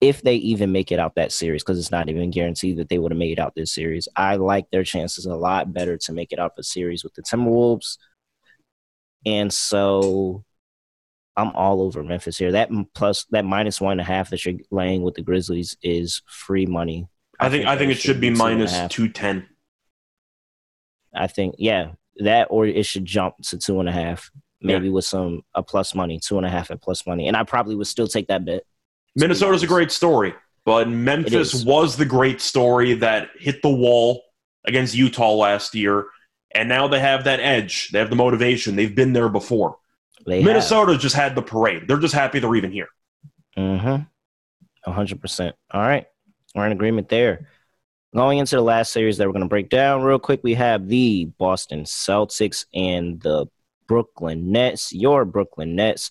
if they even make it out that series, because it's not even guaranteed that they would have made it out this series. I like their chances a lot better to make it out the series with the Timberwolves. And so I'm all over Memphis here. That plus that minus one and a half that you're laying with the Grizzlies is free money. I, I think, I think it should be minus two ten. I think yeah, that or it should jump to two and a half, maybe yeah. with some a plus money, two and a half at plus money, and I probably would still take that bet. Minnesota's a great story, but Memphis was the great story that hit the wall against Utah last year, and now they have that edge. They have the motivation. They've been there before. They Minnesota have. just had the parade. They're just happy they're even here. Mm-hmm. hundred percent. All right. We're in agreement there. Going into the last series that we're going to break down real quick, we have the Boston Celtics and the Brooklyn Nets. Your Brooklyn Nets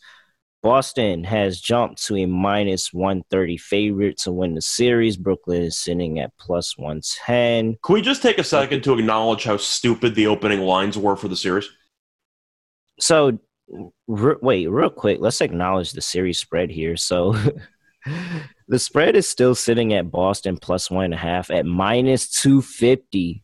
Boston has jumped to a minus 130 favorite to win the series. Brooklyn is sitting at plus 110. Can we just take a second to acknowledge how stupid the opening lines were for the series? So, wait, real quick, let's acknowledge the series spread here. So, the spread is still sitting at Boston plus one and a half at minus 250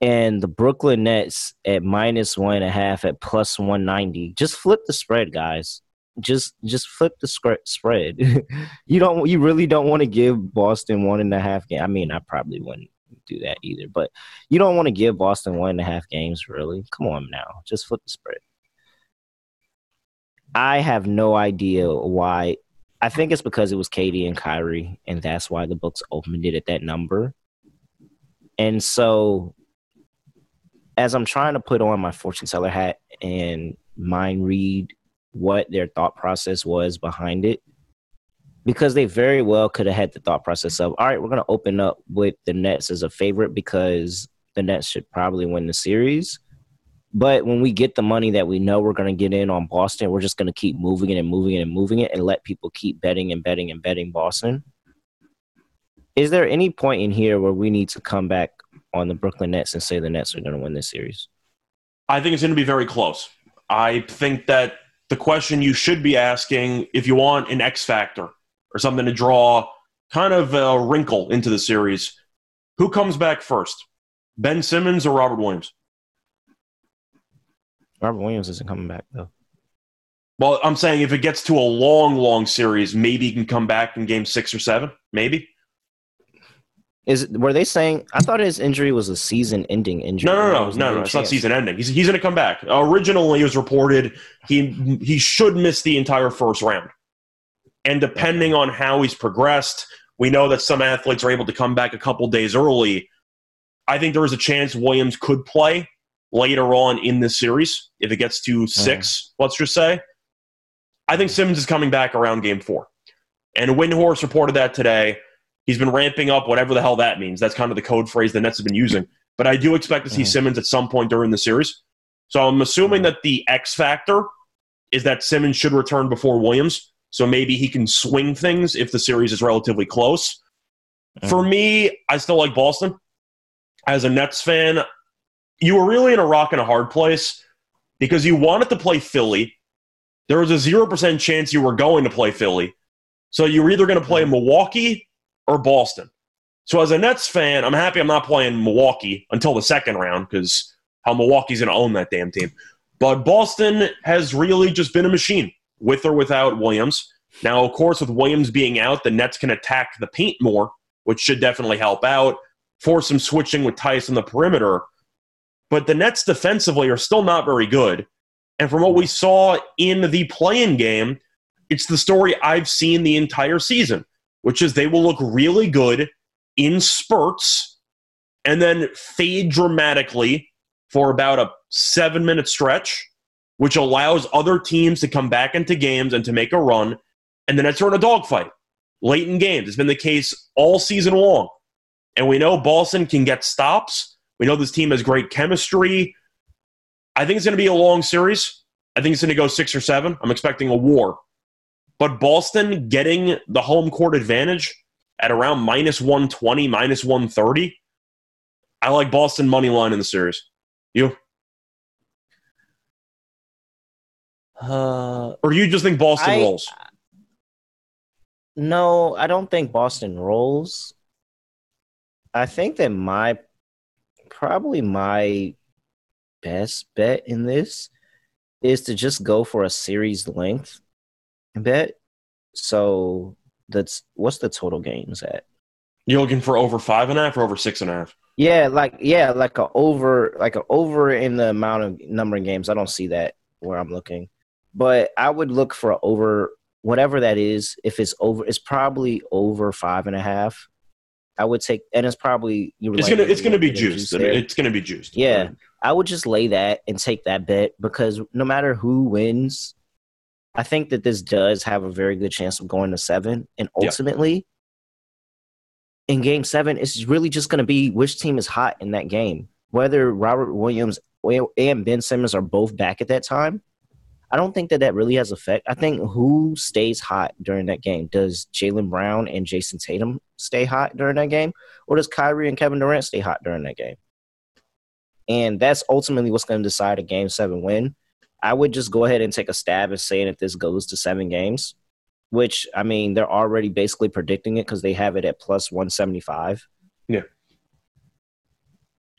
and the Brooklyn Nets at minus one and a half at plus 190. Just flip the spread, guys just just flip the spread. you don't you really don't want to give Boston one and a half game. I mean, I probably wouldn't do that either, but you don't want to give Boston one and a half games. Really, come on now, just flip the spread. I have no idea why. I think it's because it was KD and Kyrie, and that's why the books opened it at that number. And so, as I'm trying to put on my fortune teller hat and mind read what their thought process was behind it. Because they very well could have had the thought process of all right we're going to open up with the nets as a favorite because the nets should probably win the series. But when we get the money that we know we're going to get in on boston we're just going to keep moving it and moving it and moving it and let people keep betting and betting and betting boston. Is there any point in here where we need to come back on the brooklyn nets and say the nets are going to win this series? I think it's going to be very close. I think that the question you should be asking if you want an X factor or something to draw kind of a wrinkle into the series, who comes back first? Ben Simmons or Robert Williams? Robert Williams isn't coming back though. Well, I'm saying if it gets to a long, long series, maybe he can come back in game six or seven. Maybe. Is were they saying? I thought his injury was a season-ending injury. No, no, no, no, no. It's not season-ending. He's he's going to come back. Originally, it was reported he he should miss the entire first round, and depending on how he's progressed, we know that some athletes are able to come back a couple days early. I think there is a chance Williams could play later on in this series if it gets to six. Mm. Let's just say. I think Simmons is coming back around game four, and Windhorst reported that today He's been ramping up, whatever the hell that means. That's kind of the code phrase the Nets have been using. But I do expect to see mm-hmm. Simmons at some point during the series. So I'm assuming that the X factor is that Simmons should return before Williams. So maybe he can swing things if the series is relatively close. Mm-hmm. For me, I still like Boston. As a Nets fan, you were really in a rock and a hard place because you wanted to play Philly. There was a 0% chance you were going to play Philly. So you were either going to play mm-hmm. Milwaukee or Boston. So as a Nets fan, I'm happy I'm not playing Milwaukee until the second round because how Milwaukee's going to own that damn team. But Boston has really just been a machine with or without Williams. Now, of course, with Williams being out, the Nets can attack the paint more, which should definitely help out, force some switching with Tice on the perimeter. But the Nets defensively are still not very good. And from what we saw in the play-in game, it's the story I've seen the entire season which is they will look really good in spurts and then fade dramatically for about a seven minute stretch, which allows other teams to come back into games and to make a run. And then it's in a dogfight late in games. It's been the case all season long. And we know Boston can get stops. We know this team has great chemistry. I think it's going to be a long series. I think it's going to go six or seven. I'm expecting a war but Boston getting the home court advantage at around minus 120, minus 130, I like Boston money line in the series. You? Uh, or do you just think Boston I, rolls? No, I don't think Boston rolls. I think that my probably my best bet in this is to just go for a series length bet. So that's what's the total games at? You're looking for over five and a half or over six and a half? Yeah, like yeah, like a over like a over in the amount of number of games. I don't see that where I'm looking. But I would look for over whatever that is. If it's over it's probably over five and a half. I would take and it's probably you it's gonna it's gonna be juiced. Juice it's gonna be juiced. Yeah. I would just lay that and take that bet because no matter who wins, I think that this does have a very good chance of going to seven. And ultimately, in game seven, it's really just going to be which team is hot in that game. Whether Robert Williams and Ben Simmons are both back at that time, I don't think that that really has effect. I think who stays hot during that game? Does Jaylen Brown and Jayson Tatum stay hot during that game? Or does Kyrie and Kevin Durant stay hot during that game? And that's ultimately what's going to decide a game seven win. I would just go ahead and take a stab at saying if this goes to seven games, which I mean they're already basically predicting it because they have it at plus one seventy five. Yeah,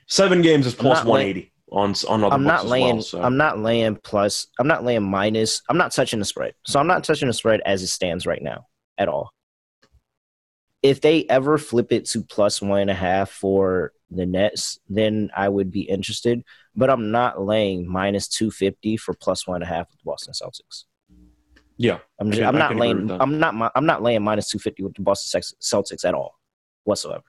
seven games is plus one eighty on on other. I'm not laying. Well, so. I'm not laying plus. I'm not laying minus. I'm not touching the spread. So I'm not touching the spread as it stands right now at all. If they ever flip it to plus one and a half for the Nets, then I would be interested but I'm not laying minus 250 for plus one and a half with the Boston Celtics. Yeah, I'm just, can, I'm not laying I'm not I'm not laying minus 250 with the Boston Celtics at all whatsoever.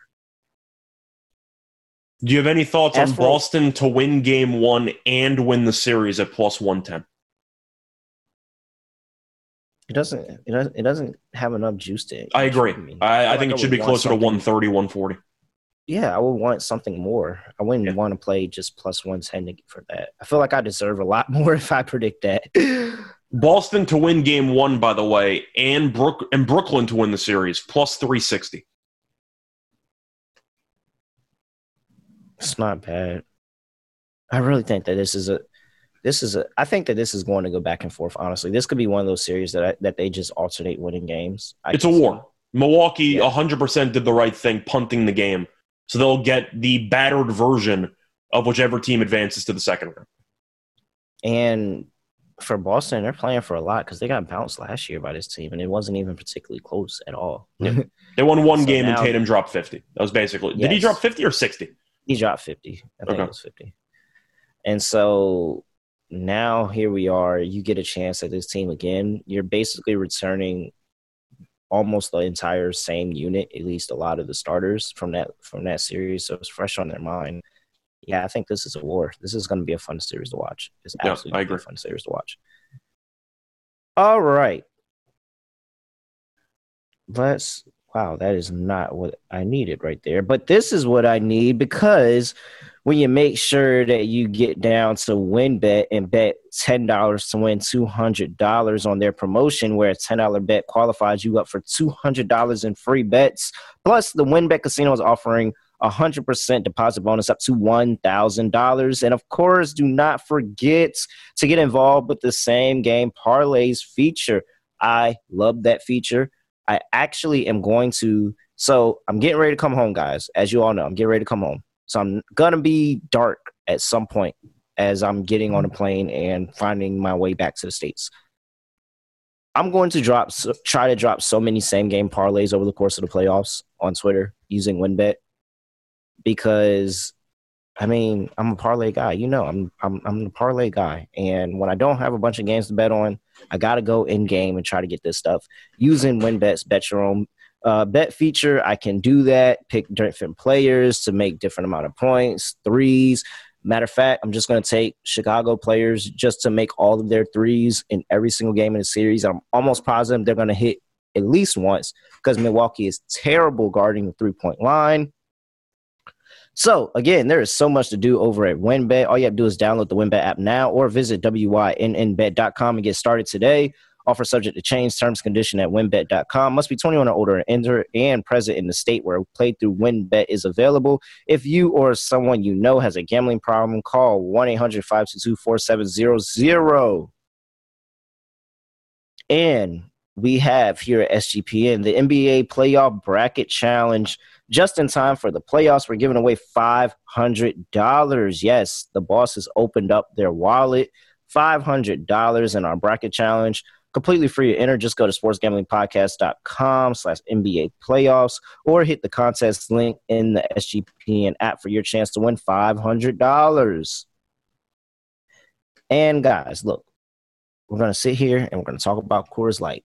Do you have any thoughts As on for, Boston to win game 1 and win the series at plus 110? It doesn't it doesn't, it doesn't have enough juice to it. I agree. I, I, I think like it should be closer to 130 140 yeah, I would want something more. I wouldn't yeah. want to play just plus 110 for that. I feel like I deserve a lot more if I predict that. Boston to win game one, by the way, and Brook and Brooklyn to win the series, plus 360. It's not bad. I really think that this is a this is a. I think that this is going to go back and forth. Honestly, this could be one of those series that I, that they just alternate winning games. I it's a war. Milwaukee yeah. 100% did the right thing punting the game. So they'll get the battered version of whichever team advances to the second round. And for Boston, they're playing for a lot because they got bounced last year by this team, and it wasn't even particularly close at all. Yeah. They won one so game, now, and Tatum dropped fifty. That was basically. Yes. Did he drop fifty or sixty? He dropped fifty. I think okay. it was fifty. And so now here we are. You get a chance at this team again. You're basically returning almost the entire same unit, at least a lot of the starters from that from that series. So it's fresh on their mind yeah, I think this is a war. This is going to be a fun series to watch. It's absolutely yeah, a fun series to watch. All right. Let's wow, that is not what I needed right there. But this is what I need because when you make sure that you get down to WynnBET and bet $10 to win $200 on their promotion, where a $10 bet qualifies you up for $200 in free bets. Plus, the WynnBET Casino is offering a 100% deposit bonus up to $1,000. And of course, do not forget to get involved with the same game parlays feature. I love that feature. I actually am going to. So I'm getting ready to come home, guys. As you all know, I'm getting ready to come home. So I'm to be dark at some point as I'm getting on a plane and finding my way back to the States. I'm going to drop, try to drop so many same game parlays over the course of the playoffs on Twitter using WynnBET because I mean, I'm a parlay guy. You know, I'm I'm I'm the parlay guy. And when I don't have a bunch of games to bet on, I gotta go in game and try to get this stuff using WynnBET's Bet Your Own uh, bet feature. I can do that. Pick different players to make different amount of points, threes. Matter of fact, I'm just gonna take Chicago players just to make all of their threes in every single game in the series. I'm almost positive they're gonna hit at least once because Milwaukee is terrible guarding the three point line. So again, there is so much to do over at WynnBET. All you have to do is download the WynnBET app now or visit wynnbet.com and get started today. Offer subject to change terms condition at wynnbet.com. Must be 21 or older and enter and present in the state where playthrough WynnBET is available. If you or someone you know has a gambling problem, call 1-800-522-4700. And we have here at SGPN the NBA Playoff Bracket Challenge – just in time for the playoffs. We're giving away $500. Yes, the bosses opened up their wallet. $500 in our bracket challenge. Completely free to enter. Just go to sportsgamblingpodcast.com slash NBA playoffs or hit the contest link in the SGPN app for your chance to win $500. And guys, look, we're going to sit here and we're going to talk about Coors Light.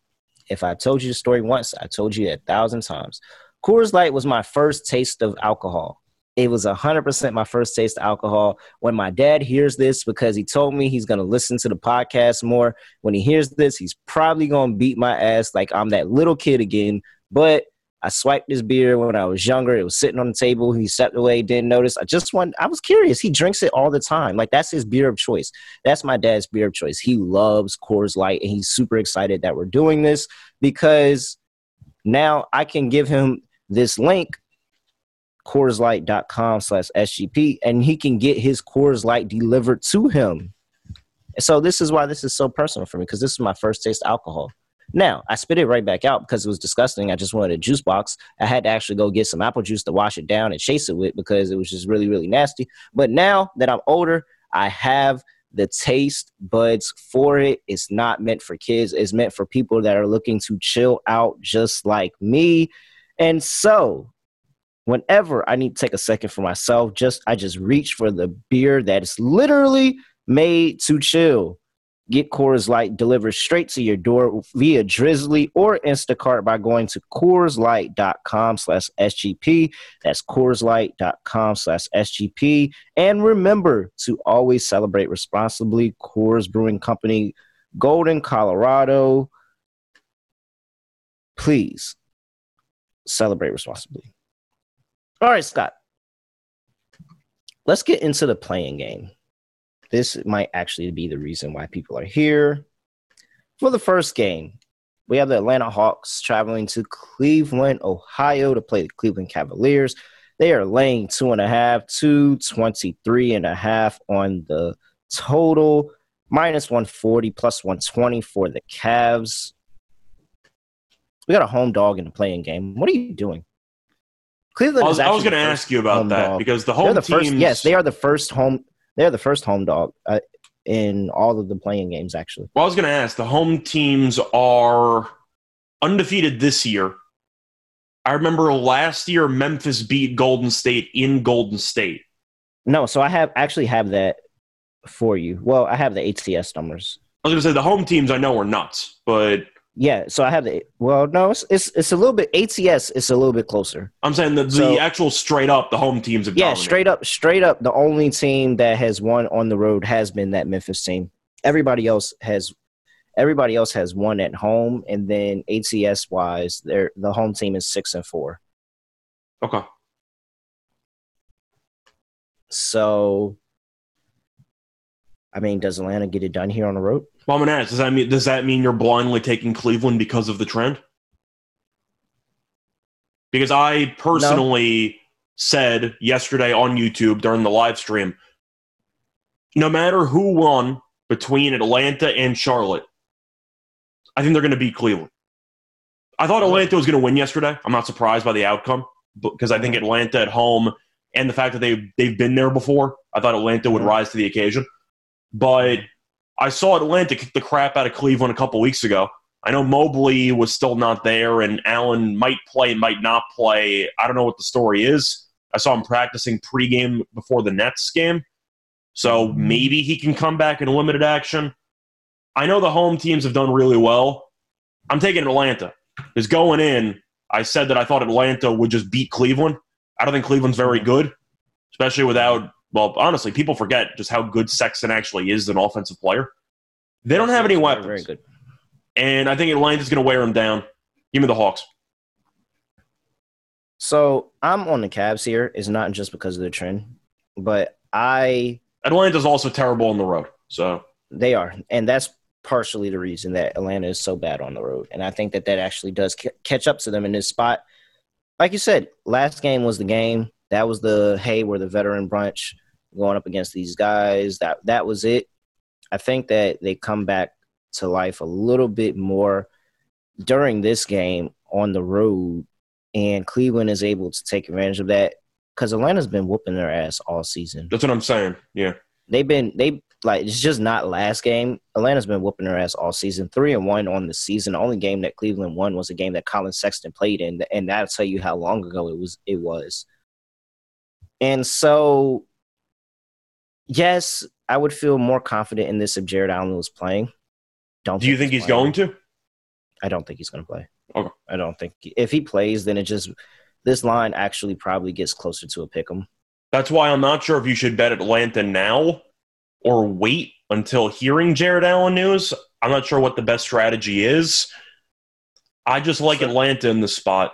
If I told you the story once, I told you a thousand times. Coors Light was my first taste of alcohol. It was 100% my first taste of alcohol. When my dad hears this, because he told me he's going to listen to the podcast more, when he hears this, he's probably going to beat my ass like I'm that little kid again. But I swiped his beer when I was younger. It was sitting on the table. He stepped away, didn't notice. I just want, I was curious. He drinks it all the time. Like that's his beer of choice. That's my dad's beer of choice. He loves Coors Light and he's super excited that we're doing this because now I can give him this link CoorsLight.com slash SGP and he can get his Coors Light delivered to him. So this is why this is so personal for me because this is my first taste alcohol. Now, I spit it right back out because it was disgusting. I just wanted a juice box. I had to actually go get some apple juice to wash it down and chase it with because it was just really, really nasty. But now that I'm older, I have the taste buds for it. It's not meant for kids, it's meant for people that are looking to chill out just like me. And so, whenever I need to take a second for myself, just I just reach for the beer that is literally made to chill. Get Coors Light delivered straight to your door via Drizly or Instacart by going to CoorsLight.com slash SGP. That's CoorsLight.com slash SGP. And remember to always celebrate responsibly. Coors Brewing Company, Golden, Colorado. Please celebrate responsibly. All right, Scott. Let's get into the play-in game. This might actually be the reason why people are here. For the first game, we have the Atlanta Hawks traveling to Cleveland, Ohio to play the Cleveland Cavaliers. They are laying two and a half, two 23 and a half on the total. minus 140 plus 120 for the Cavs. We got a home dog in the play-in game. What are you doing? Cleveland. I was, was going to ask you about that dog. because the home the teams. First, yes, they are the first home. They're the first home dog uh, in all of the play-in games. Actually, well, I was going to ask. The home teams are undefeated this year. I remember last year Memphis beat Golden State in Golden State. No, so I have actually have that for you. Well, I have the HCS numbers. I was going to say the home teams I know are nuts, but yeah. So I have the well, no, it's it's, it's a little bit ATS. It's a little bit closer. I'm saying the, the so, actual straight up the home teams have yeah, dominated. straight up, straight up. The only team that has won on the road has been that Memphis team. Everybody else has everybody else has won at home, and then ATS wise, they the home team is six and four. Okay. So, I mean, does Atlanta get it done here on the road? Well, I'm gonna ask. Does that mean does that mean you're blindly taking Cleveland because of the trend? Because I personally no. said yesterday on YouTube during the live stream, no matter who won between Atlanta and Charlotte, I think they're going to beat Cleveland. I thought Atlanta was going to win yesterday. I'm not surprised by the outcome because I think Atlanta at home and the fact that they they've been there before, I thought Atlanta would rise to the occasion. But I saw Atlanta kick the crap out of Cleveland a couple weeks ago. I know Mobley was still not there, and Allen might play, might not play. I don't know what the story is. I saw him practicing pregame before the Nets game, so mm-hmm. maybe he can come back in limited action. I know the home teams have done really well. I'm taking Atlanta Is going in, I said that I thought Atlanta would just beat Cleveland. I don't think Cleveland's very mm-hmm. good, especially without, well, honestly, people forget just how good Sexton actually is as an offensive player. They don't have any weapons. Very good. And I think Atlanta's going to wear them down. Give me the Hawks. So I'm on the Cavs here. It's not just because of the trend, but I. Atlanta's also terrible on the road. So they are. And that's partially the reason that Atlanta is so bad on the road. And I think that that actually does c- catch up to them in this spot like you said, last game was the game. That was the hey, we're the veteran brunch going up against these guys. That that was it. I think that they come back to life a little bit more during this game on the road, and Cleveland is able to take advantage of that because Atlanta's been whooping their ass all season. That's what I'm saying. Yeah, they've been they like it's just not last game. Atlanta's been whooping their ass all season. Three and one on the season. The only game that Cleveland won was a game that Collin Sexton played in, and that'll tell you how long ago it was. It was. And so, yes, I would feel more confident in this if Jarrett Allen was playing. Don't. Do you think he's, he's going to? I don't think he's going to play. Okay. I don't think if he plays, then it just this line actually probably gets closer to a pick 'em. That's why I'm not sure if you should bet Atlanta now or wait until hearing Jarrett Allen news. I'm not sure what the best strategy is. I just like Atlanta in the spot.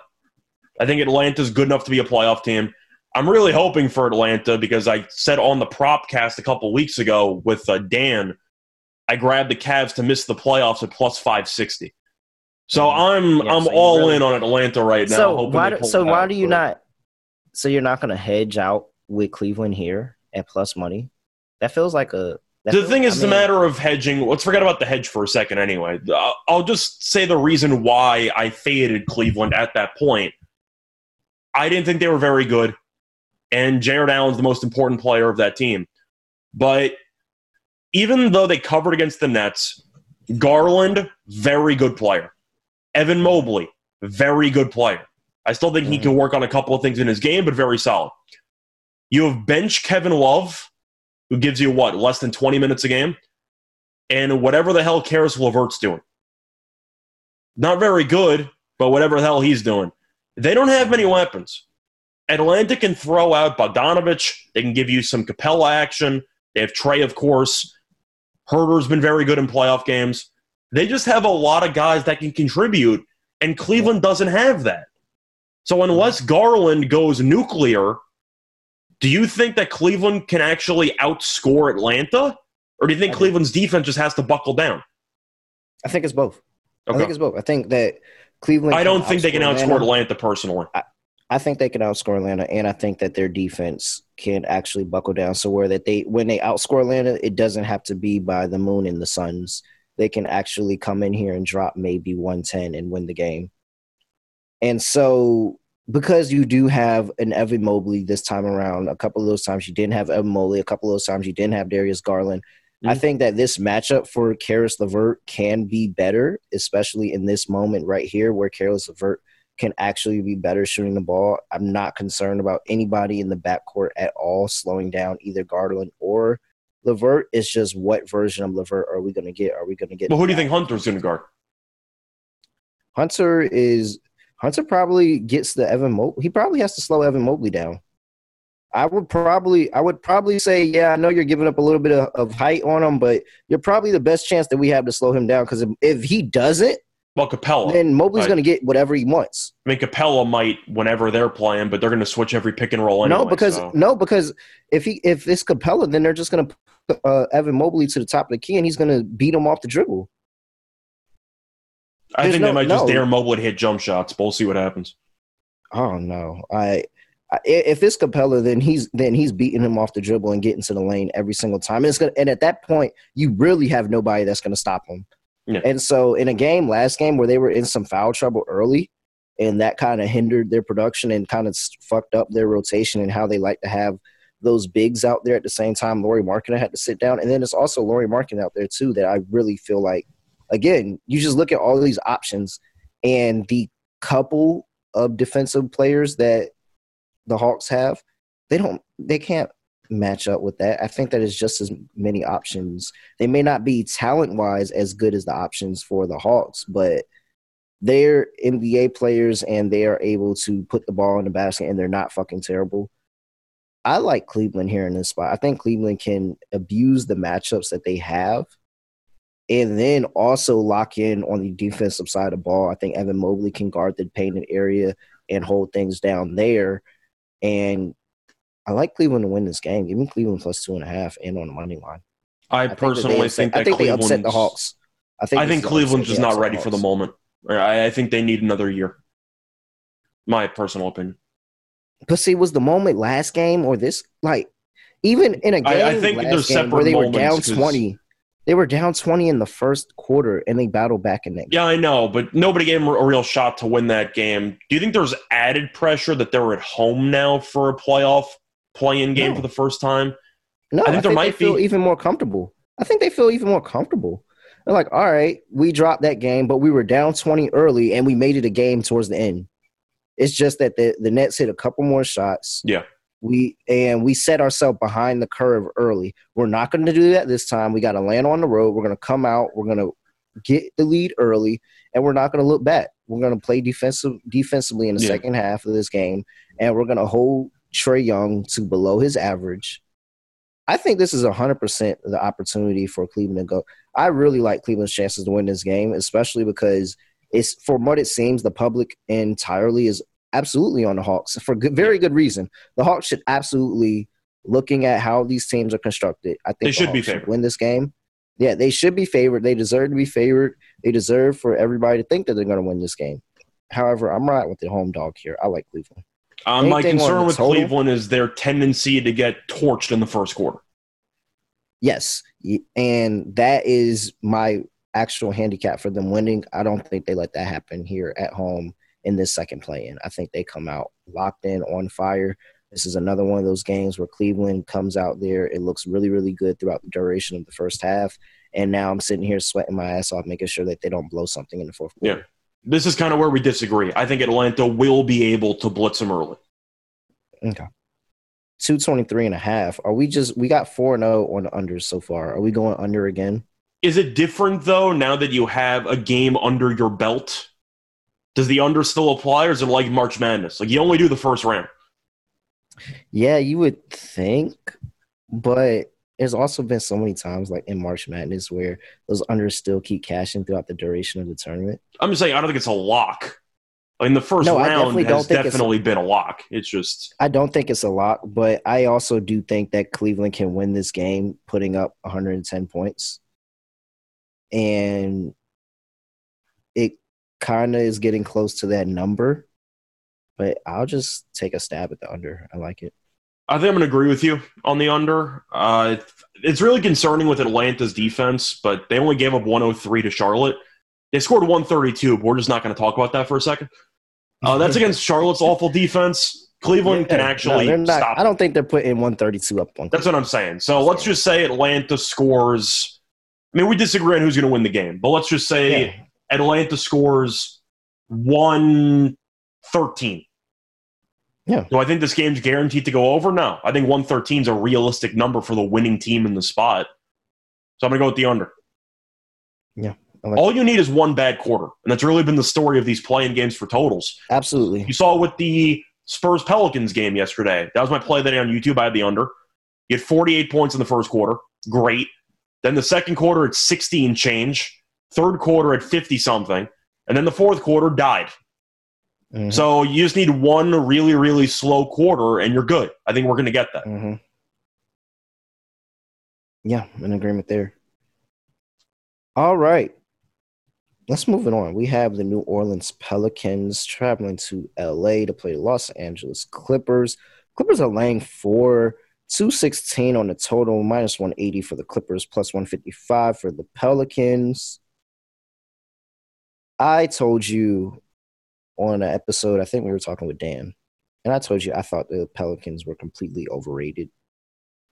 I think Atlanta's good enough to be a playoff team. I'm really hoping for Atlanta because I said on the prop cast a couple weeks ago with uh, Dan, I grabbed the Cavs to miss the playoffs at plus 560. So mm-hmm. I'm yeah, I'm so all really, in on Atlanta right now. So why do, so why do you not? So you're not going to hedge out with Cleveland here at plus money? That feels like a. the feels, thing is, I mean, the matter of hedging. Let's forget about the hedge for a second. Anyway, I'll just say the reason why I faded Cleveland at that point. I didn't think they were very good, and Jarrett Allen's the most important player of that team. But even though they covered against the Nets, Garland, very good player. Evan Mobley, very good player. I still think mm-hmm. he can work on a couple of things in his game, but very solid. You have bench Kevin Love, who gives you what less than 20 minutes a game, and whatever the hell Caris LeVert's doing. Not very good, but whatever the hell he's doing. They don't have many weapons. Atlanta can throw out Bogdanovic. They can give you some Capela action. They have Trae, of course. Huerter's been very good in playoff games. They just have a lot of guys that can contribute, and Cleveland doesn't have that. So unless Garland goes nuclear do you think that Cleveland can actually outscore Atlanta? Or do you think I Cleveland's think, defense just has to buckle down? I think it's both. Okay. I think it's both. I think that Cleveland. I don't think they can outscore Atlanta, Atlanta personally. I, I think they can outscore Atlanta, and I think that their defense can actually buckle down. So where that they when they outscore Atlanta, it doesn't have to be by the moon and the suns. They can actually come in here and drop maybe 110 and win the game. And so because you do have an Evan Mobley this time around, a couple of those times you didn't have Evan Mobley, a couple of those times you didn't have Darius Garland. Mm-hmm. I think that this matchup for Caris LeVert can be better, especially in this moment right here where Caris LeVert – can actually be better shooting the ball. I'm not concerned about anybody in the backcourt at all slowing down either Garland or LeVert. It's just what version of LeVert are we going to get? Are we going to get? Well, who do you think Hunter's going to guard? Hunter is Hunter probably gets the Evan Mobley. He probably has to slow Evan Mobley down. I would probably I would probably say, yeah, I know you're giving up a little bit of, of height on him, but you're probably the best chance that we have to slow him down because if, if he doesn't, well, Capela. Then Mobley's going to get whatever he wants. I mean, Capela might whenever they're playing, but they're going to switch every pick and roll anyway. No, because so. no, because if he if it's Capela, then they're just going to put uh, Evan Mobley to the top of the key, and he's going to beat him off the dribble. I There's think no, they might no. just dare Mobley to hit jump shots. But we'll see what happens. Oh no, I, I if it's Capela, then he's then he's beating him off the dribble and getting to the lane every single time. And it's gonna and at that point, you really have nobody that's going to stop him. Yeah. And so in a game, last game where they were in some foul trouble early, and that kind of hindered their production and kind of fucked up their rotation and how they like to have those bigs out there at the same time. Lauri Markkanen had to sit down, and then it's also Lauri Markkanen out there too that I really feel like, again, you just look at all these options and the couple of defensive players that the Hawks have, they don't, they can't match up with that. I think that is just as many options. They may not be talent wise as good as the options for the Hawks, but they're NBA players and they are able to put the ball in the basket and they're not fucking terrible. I like Cleveland here in this spot. I think Cleveland can abuse the matchups that they have and then also lock in on the defensive side of the ball. I think Evan Mobley can guard the painted area and hold things down there. And I like Cleveland to win this game. Give me Cleveland plus two and a half and on the money line. I, I personally think, think that I think they upset the Hawks. I think I think Cleveland's just not ready for the moment. I, I think they need another year. My personal opinion. But see, was the moment last game or this like even in a game I, I think there's separate where they were down twenty. They were down twenty in the first quarter and they battled back in that. Game. Yeah, I know, but nobody gave them a real shot to win that game. Do you think there's added pressure that they're at home now for a playoff play-in game no. for the first time. No, I think, I think there might feel be even more comfortable. I think they feel even more comfortable. They're like, all right, we dropped that game, but we were down 20 early and we made it a game towards the end. It's just that the, the Nets hit a couple more shots. Yeah. We and we set ourselves behind the curve early. We're not going to do that this time. We got to land on the road. We're going to come out. We're going to get the lead early, and we're not going to look back. We're going to play defensive defensively in the yeah. second half of this game, and we're going to hold Trae Young to below his average. I think this is 100% the opportunity for Cleveland to go. I really like Cleveland's chances to win this game, especially because it's for what it seems the public entirely is absolutely on the Hawks for good, very good reason. The Hawks should absolutely looking at how these teams are constructed. I think they should the be favored. win this game. Yeah, they should be favored. They deserve to be favored. They deserve for everybody to think that they're going to win this game. However, I'm right with the home dog here. I like Cleveland. Um, my concern with total? Cleveland is their tendency to get torched in the first quarter. Yes, and that is my actual handicap for them winning. I don't think they let that happen here at home in this second play in. I think they come out locked in on fire. This is another one of those games where Cleveland comes out there. It looks really, really good throughout the duration of the first half. And now I'm sitting here sweating my ass off, making sure that they don't blow something in the fourth quarter. Yeah this is kind of where we disagree. I think Atlanta will be able to blitz them early. Okay. 223 and a half. Are we just we got 4 and 0 on the unders so far. Are we going under again? Is it different though now that you have a game under your belt? Does the under still apply or is it like March Madness? Like you only do the first round. Yeah, you would think, but there's also been so many times like in March Madness where those unders still keep cashing throughout the duration of the tournament. I'm just saying I don't think it's a lock. I mean, the first no, round definitely has definitely been a lock. It's just I don't think it's a lock, but I also do think that Cleveland can win this game, putting up 110 points, and it kind of is getting close to that number. but I'll just take a stab at the under. I like it. I think I'm going to agree with you on the under. Uh, it's really concerning with Atlanta's defense, but they only gave up 103 to Charlotte. They scored 132, but we're just not going to talk about that for a second. Uh, that's against Charlotte's awful defense. Cleveland Yeah, can actually no, not- stop. I don't think they're putting 132 up on. That's what I'm saying. So let's just say Atlanta scores. I mean, we disagree on who's going to win the game, but let's just say Yeah. Atlanta scores 113. Yeah. Do I think this game's guaranteed to go over? No. I think 113 is a realistic number for the winning team in the spot. So I'm going to go with the under. Yeah, like All you need is one bad quarter. And that's really been the story of these play-in games for totals. Absolutely. You saw with the Spurs Pelicans game yesterday. That was my play that day on YouTube. I had the under. You had 48 points in the first quarter. Great. Then the second quarter at 16 change. Third quarter at 50 something. And then the fourth quarter died. Mhm. So you just need one really, really slow quarter and you're good. I think we're going to get that. hmm Yeah, I'm in agreement there. All right. Let's move it on. We have the New Orleans Pelicans traveling to LA to play Los Angeles Clippers. Clippers are laying four, 216 on the total, minus 180 for the Clippers, plus 155 for the Pelicans. I told you on an episode, I think we were talking with Dan, and I told you I thought the Pelicans were completely overrated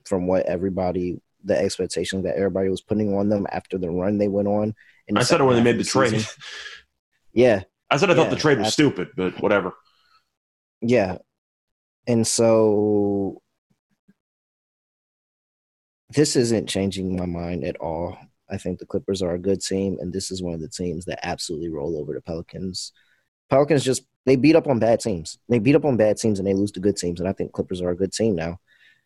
from what everybody, the expectations that everybody was putting on them after the run they went on. the I said it when they made the of trade. Yeah, I said I thought the trade was I- stupid, but whatever. yeah. And so this isn't changing my mind at all. I think the Clippers are a good team, and this is one of the teams that absolutely roll over the Pelicans. Pelicans just they beat up on bad teams. They beat up on bad teams and they lose to good teams, and I think Clippers are a good team now.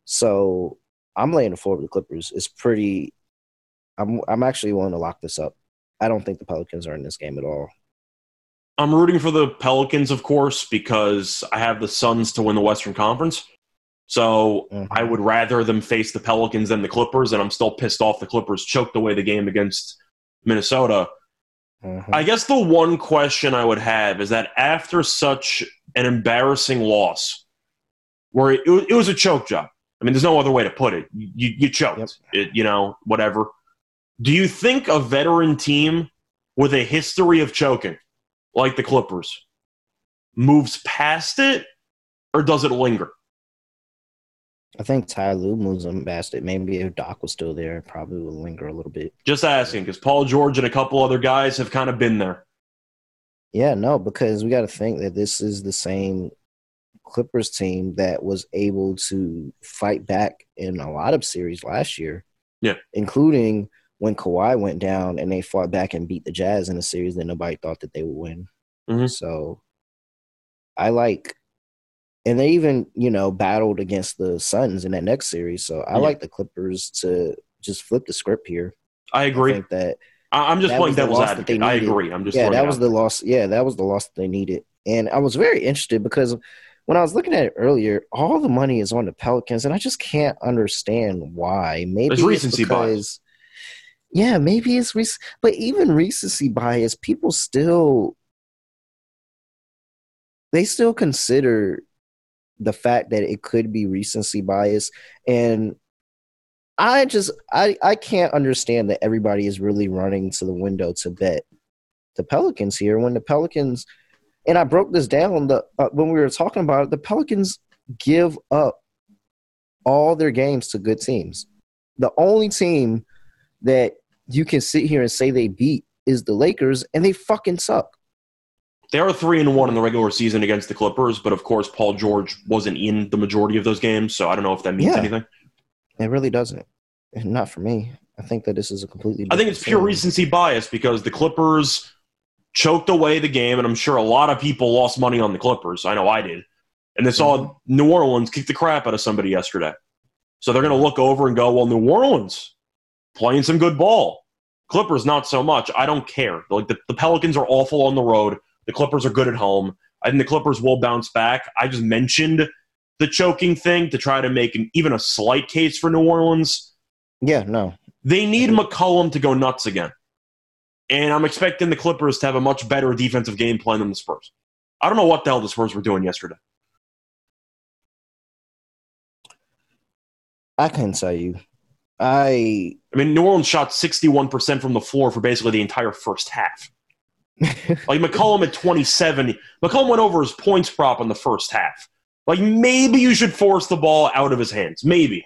So I'm laying the floor with the Clippers. It's pretty. I'm I'm actually willing to lock this up. I don't think the Pelicans are in this game at all. I'm rooting for the Pelicans, of course, because I have the Suns to win the Western Conference. So Mhm. I would rather them face the Pelicans than the Clippers, and I'm still pissed off the Clippers choked away the game against Minnesota. I guess the one question I would have is that after such an embarrassing loss, where it, it was a choke job. I mean, there's no other way to put it. You, you choked, Yep. it, you know, whatever. Do you think a veteran team with a history of choking, like the Clippers, moves past it, or does it linger? I think Ty Lue moves past it. Maybe if Doc was still there, it probably would linger a little bit. Just asking, because Paul George and a couple other guys have kind of been there. Yeah, no, because we got to think that this is the same Clippers team that was able to fight back in a lot of series last year. Yeah. Including when Kawhi went down and they fought back and beat the Jazz in a series that nobody thought that they would win. Mhm. So I like, and they even, you know, battled against the Suns in that next series. So I Yeah. like the Clippers to just flip the script here. I I agree. think that I, I'm just that playing devil's loss that advocate. they I agree. I'm just yeah, that was out the loss. Yeah, that was the loss that they needed. And I was very interested because when I was looking at it earlier, all the money is on the Pelicans, and I just can't understand why. Maybe recency bias. yeah, maybe it's rec- but even recency bias, people still they still consider the fact that it could be recency bias and I just I I can't understand that everybody is really running to the window to bet the Pelicans here when the Pelicans and I broke this down the uh, when we were talking about it the Pelicans give up all their games to good teams. The only team that you can sit here and say they beat is the Lakers and they fucking suck. They are three and one in the regular season against the Clippers, but of course Paul George wasn't in the majority of those games, so I don't know if that means Yeah. anything. It really doesn't. And Not for me. I think that this is a completely I think it's pure recency bias because the Clippers choked away the game, and I'm sure a lot of people lost money on the Clippers. I know I did. And they saw Mhm. New Orleans kick the crap out of somebody yesterday. So they're going to look over and go, well, New Orleans playing some good ball. Clippers, not so much. I don't care. Like the, the Pelicans are awful on the road. The Clippers are good at home. I think the Clippers will bounce back. I just mentioned the choking thing to try to make an, even a slight case for New Orleans. Yeah, no. They need McCollum to go nuts again. And I'm expecting the Clippers to have a much better defensive game plan than the Spurs. I don't know what the hell the Spurs were doing yesterday. I couldn't tell you. I I mean, New Orleans shot 61% from the floor for basically the entire first half. Like McCollum at 27. McCollum went over his points prop in the first half. Like maybe you should force the ball out of his hands. Maybe.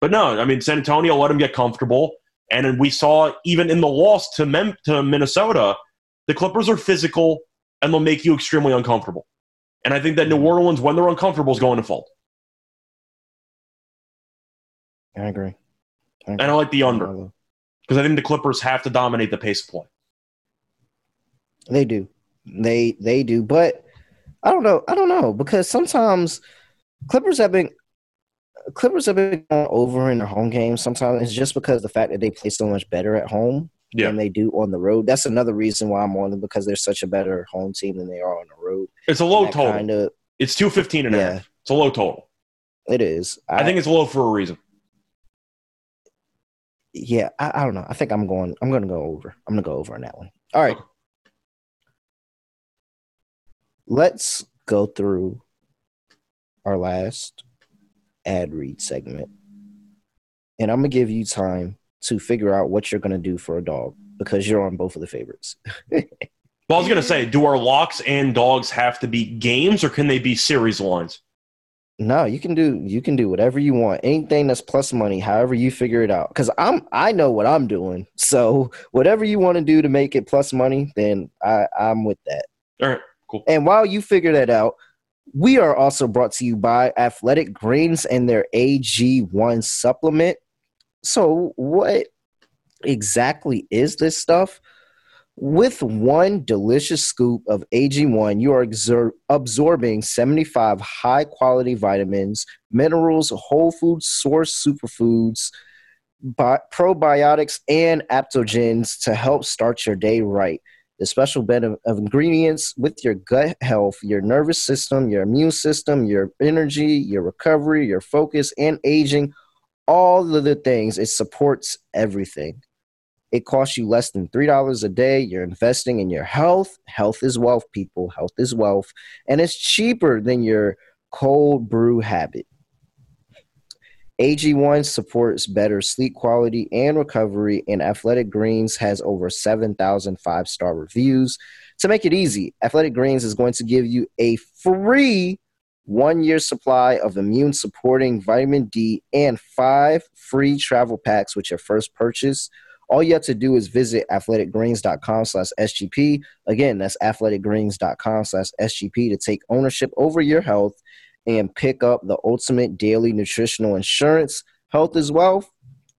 But no, I mean, San Antonio let him get comfortable. And then we saw even in the loss to, Mem- to Minnesota, the Clippers are physical and they'll make you extremely uncomfortable. And I think that New Orleans, when they're uncomfortable, is going to fold. I agree. I And I like the under because I think the Clippers have to dominate the pace of play. They do. They they do. But I don't know. I don't know because sometimes Clippers have been Clippers have been going over in their home games. Sometimes it's just because the fact that they play so much better at home Yeah. than they do on the road. That's another reason why I'm on them because they're such a better home team than they are on the road. It's a low total. Kinda, It's 215 and a half. It's a low total. it is. I, think it's low for a reason. yeah. I, I don't know. I think I'm going. I'm going to go over. I'm going to go over on that one. All right. Okay. Let's go through our last ad read segment. And I'm going to give you time to figure out what you're going to do for a dog because you're on both of the favorites. Well, I was going to say, do our locks and dogs have to be games or can they be series lines? No, you can do you can do whatever you want. Anything that's plus money, however you figure it out. Cuz I'm I know what I'm doing. So, whatever you want to do to make it plus money, then I I'm with that. All right, cool. And while you figure that out, we are also brought to you by Athletic Greens and their AG1 supplement. So, what exactly is this stuff? With one delicious scoop of AG1, you are exer- absorbing 75 high quality vitamins, minerals, whole food source superfoods, bi- probiotics, and aptogens to help start your day right the special blend of, of ingredients with your gut health, your nervous system, your immune system, your energy, your recovery, your focus, and aging. All of the things, it supports everything. It costs you less than $3 a day. You're investing in your health. Health is wealth, people. Health is wealth. And it's cheaper than your cold brew habit. AG1 supports better sleep quality and recovery, and Athletic Greens has over 7,000 five star reviews. To make it easy, Athletic Greens is going to give you a free one year supply of immune supporting vitamin D and five free travel packs with your first purchase. All you have to do is visit athleticgreens.com slash SGP. Again, that's athleticgreens.com slash SGP to take ownership over your health and pick up the ultimate daily nutritional insurance. Health is wealth,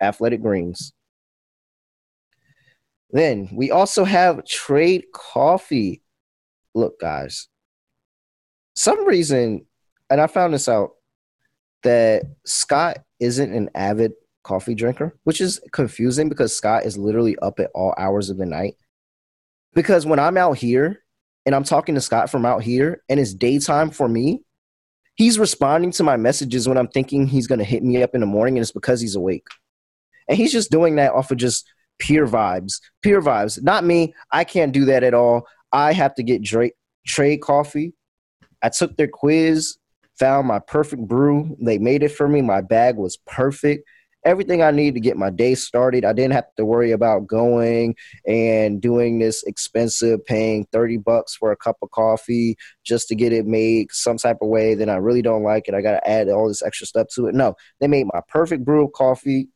Athletic Greens. Then we also have Trade Coffee. Look, guys, some reason, and I found this out, that Scott isn't an avid coffee drinker, which is confusing because Scott is literally up at all hours of the night. Because when I'm out here and I'm talking to Scott from out here and it's daytime for me, he's responding to my messages when I'm thinking he's going to hit me up in the morning and it's because he's awake. And he's just doing that off of just pure vibes. Pure vibes. Not me. I can't do that at all. I have to get trade coffee. I took their quiz, found my perfect brew. They made it for me. My bag was perfect. Everything I need to get my day started. I didn't have to worry about going and doing this expensive, paying 30 bucks for a cup of coffee just to get it made some type of way. Then I really don't like it. I got to add all this extra stuff to it. No, they made my perfect brew of coffee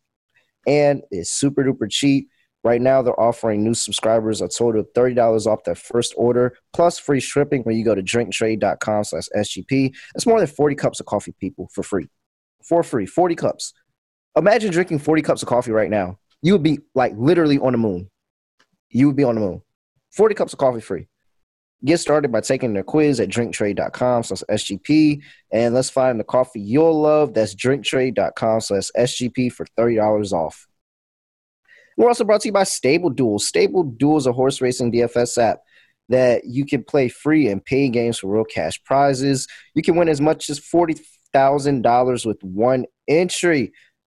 and it's super duper cheap. Right now, they're offering new subscribers a total of $30 off their first order, plus free shipping when you go to drinktrade.com slash SGP. That's more than 40 cups of coffee, people, for free. For free. 40 cups. Imagine drinking 40 cups of coffee right now. You would be like literally on the moon. You would be on the moon. 40 cups of coffee free. Get started by taking their quiz at drinktrade.com slash SGP. And let's find the coffee you'll love. That's drinktrade.com slash SGP for $30 off. We're also brought to you by Stable Duels. Stable Duels, a horse racing DFS app that you can play free and pay games for real cash prizes. You can win as much as $40,000 with one entry.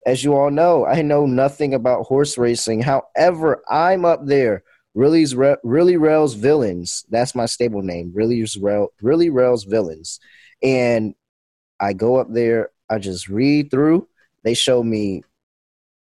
As you all know, I know nothing about horse racing. However, I'm up there Really's Re- Really Rails Villains. That's my stable name. Really's Rel- Really Rails Villains. And I go up there, I just read through. They show me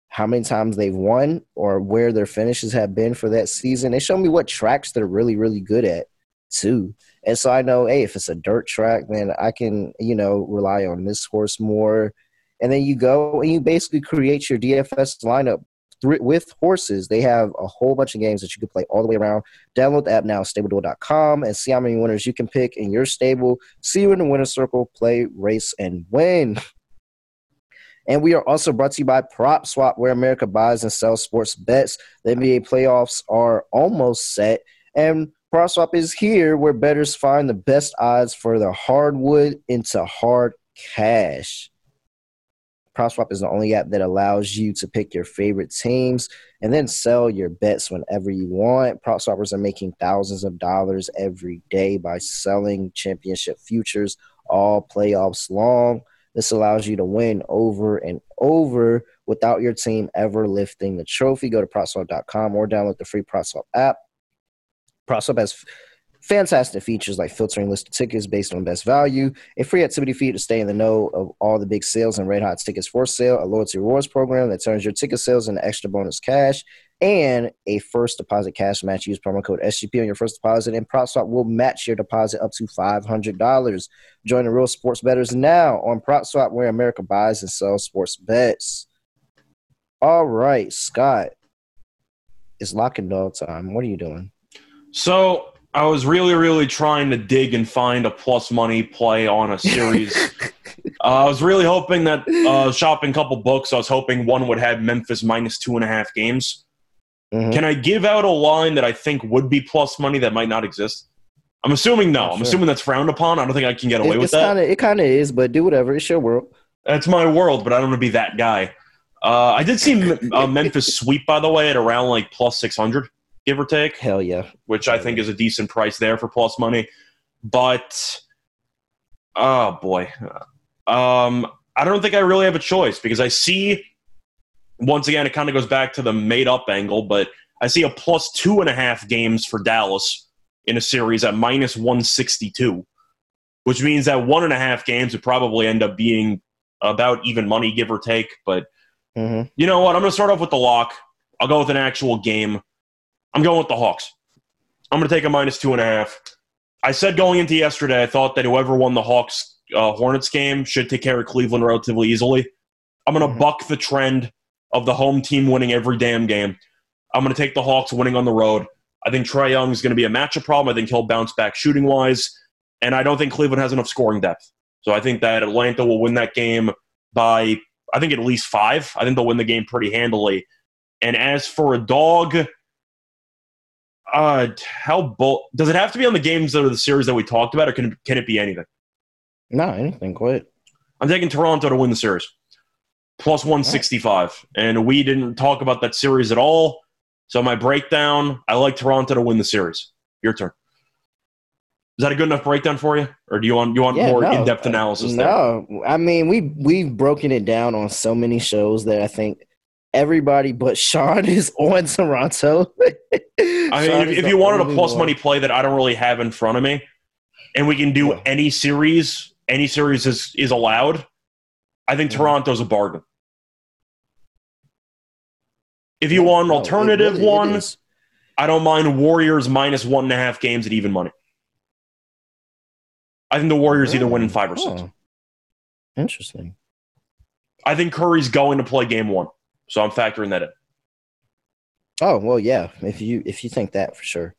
how many times they've won or where their finishes have been for that season. They show me what tracks they're really, really good at too. And so I know, hey, if it's a dirt track, then I can, you know, rely on this horse more. And then you go and you basically create your DFS lineup with horses. They have a whole bunch of games that you can play all the way around. Download the app now, stableduel.com, and see how many winners you can pick in your stable. See you in the winner's circle, play, race, and win. And we are also brought to you by Prop Swap, where America buys and sells sports bets. The NBA playoffs are almost set, and Prop Swap is here where bettors find the best odds for the hardwood into hard cash. PropSwap is the only app that allows you to pick your favorite teams and then sell your bets whenever you want. PropSwappers are making thousands of dollars every day by selling championship futures all playoffs long. This allows you to win over and over without your team ever lifting the trophy. Go to PropSwap.com or download the free PropSwap app. PropSwap has fantastic features like filtering listed tickets based on best value, a free activity feed to stay in the know of all the big sales and red hot tickets for sale, a loyalty rewards program that turns your ticket sales into extra bonus cash, and a first deposit cash match. Use promo code SGP on your first deposit, and PropSwap will match your deposit up to $500. Join the real sports bettors now on PropSwap, where America buys and sells sports bets. All right, Scott. It's lock and dog time. What are you doing? So I was really, really trying to dig and find a plus money play on a series. uh, I was really hoping that uh, shopping a couple books. I was hoping one would have Memphis minus two and a half games. Mm-hmm. Can I give out a line that I think would be plus money that might not exist? I'm assuming no. I'm sure. assuming that's frowned upon. I don't think I can get away it, with that. Kinda, it kind of is, but do whatever. It's your world. It's my world, but I don't want to be that guy. Uh, I did see uh, Memphis sweep, by the way, at around like plus 600 give or take. Hell yeah. Which I think is a decent price there for plus money. But oh boy. Um I don't think I really have a choice because I see once again it kind of goes back to the made up angle, but I see a plus two and a half games for Dallas in a series at minus one sixty two. Which means that one and a half games would probably end up being about even money, give or take. But mm-hmm. you know what? I'm going to start off with the lock. I'll go with an actual game. I'm going with the Hawks. I'm going to take a minus two and a half. I said going into yesterday, I thought that whoever won the Hawks uh, Hornets game should take care of Cleveland relatively easily. I'm going to mm-hmm. buck the trend of the home team winning every damn game. I'm going to take the Hawks winning on the road. I think Trae Young is going to be a matchup problem. I think he'll bounce back shooting wise. And I don't think Cleveland has enough scoring depth. So I think that Atlanta will win that game by, I think, at least five. I think they'll win the game pretty handily. And as for a dog, uh, how bold does it have to be on the games that are the series that we talked about, or can can it be anything? No, anything. Quite. I'm taking Toronto to win the series, plus 165, right. and we didn't talk about that series at all. So my breakdown, I like Toronto to win the series. Your turn. Is that a good enough breakdown for you, or do you want you want yeah, more no, in depth analysis? No, I mean we we've broken it down on so many shows that I think everybody but Sean is on Toronto. I mean, if, if you wanted a plus one. money play that I don't really have in front of me, and we can do yeah. any series, any series is is allowed. I think yeah. Toronto's a bargain. If you want an alternative really, one, I don't mind Warriors minus one and a half games at even money. I think the Warriors either win in five or six. Interesting. I think Curry's going to play game one. So I'm factoring that in. Oh well, yeah. If you if you think that for sure,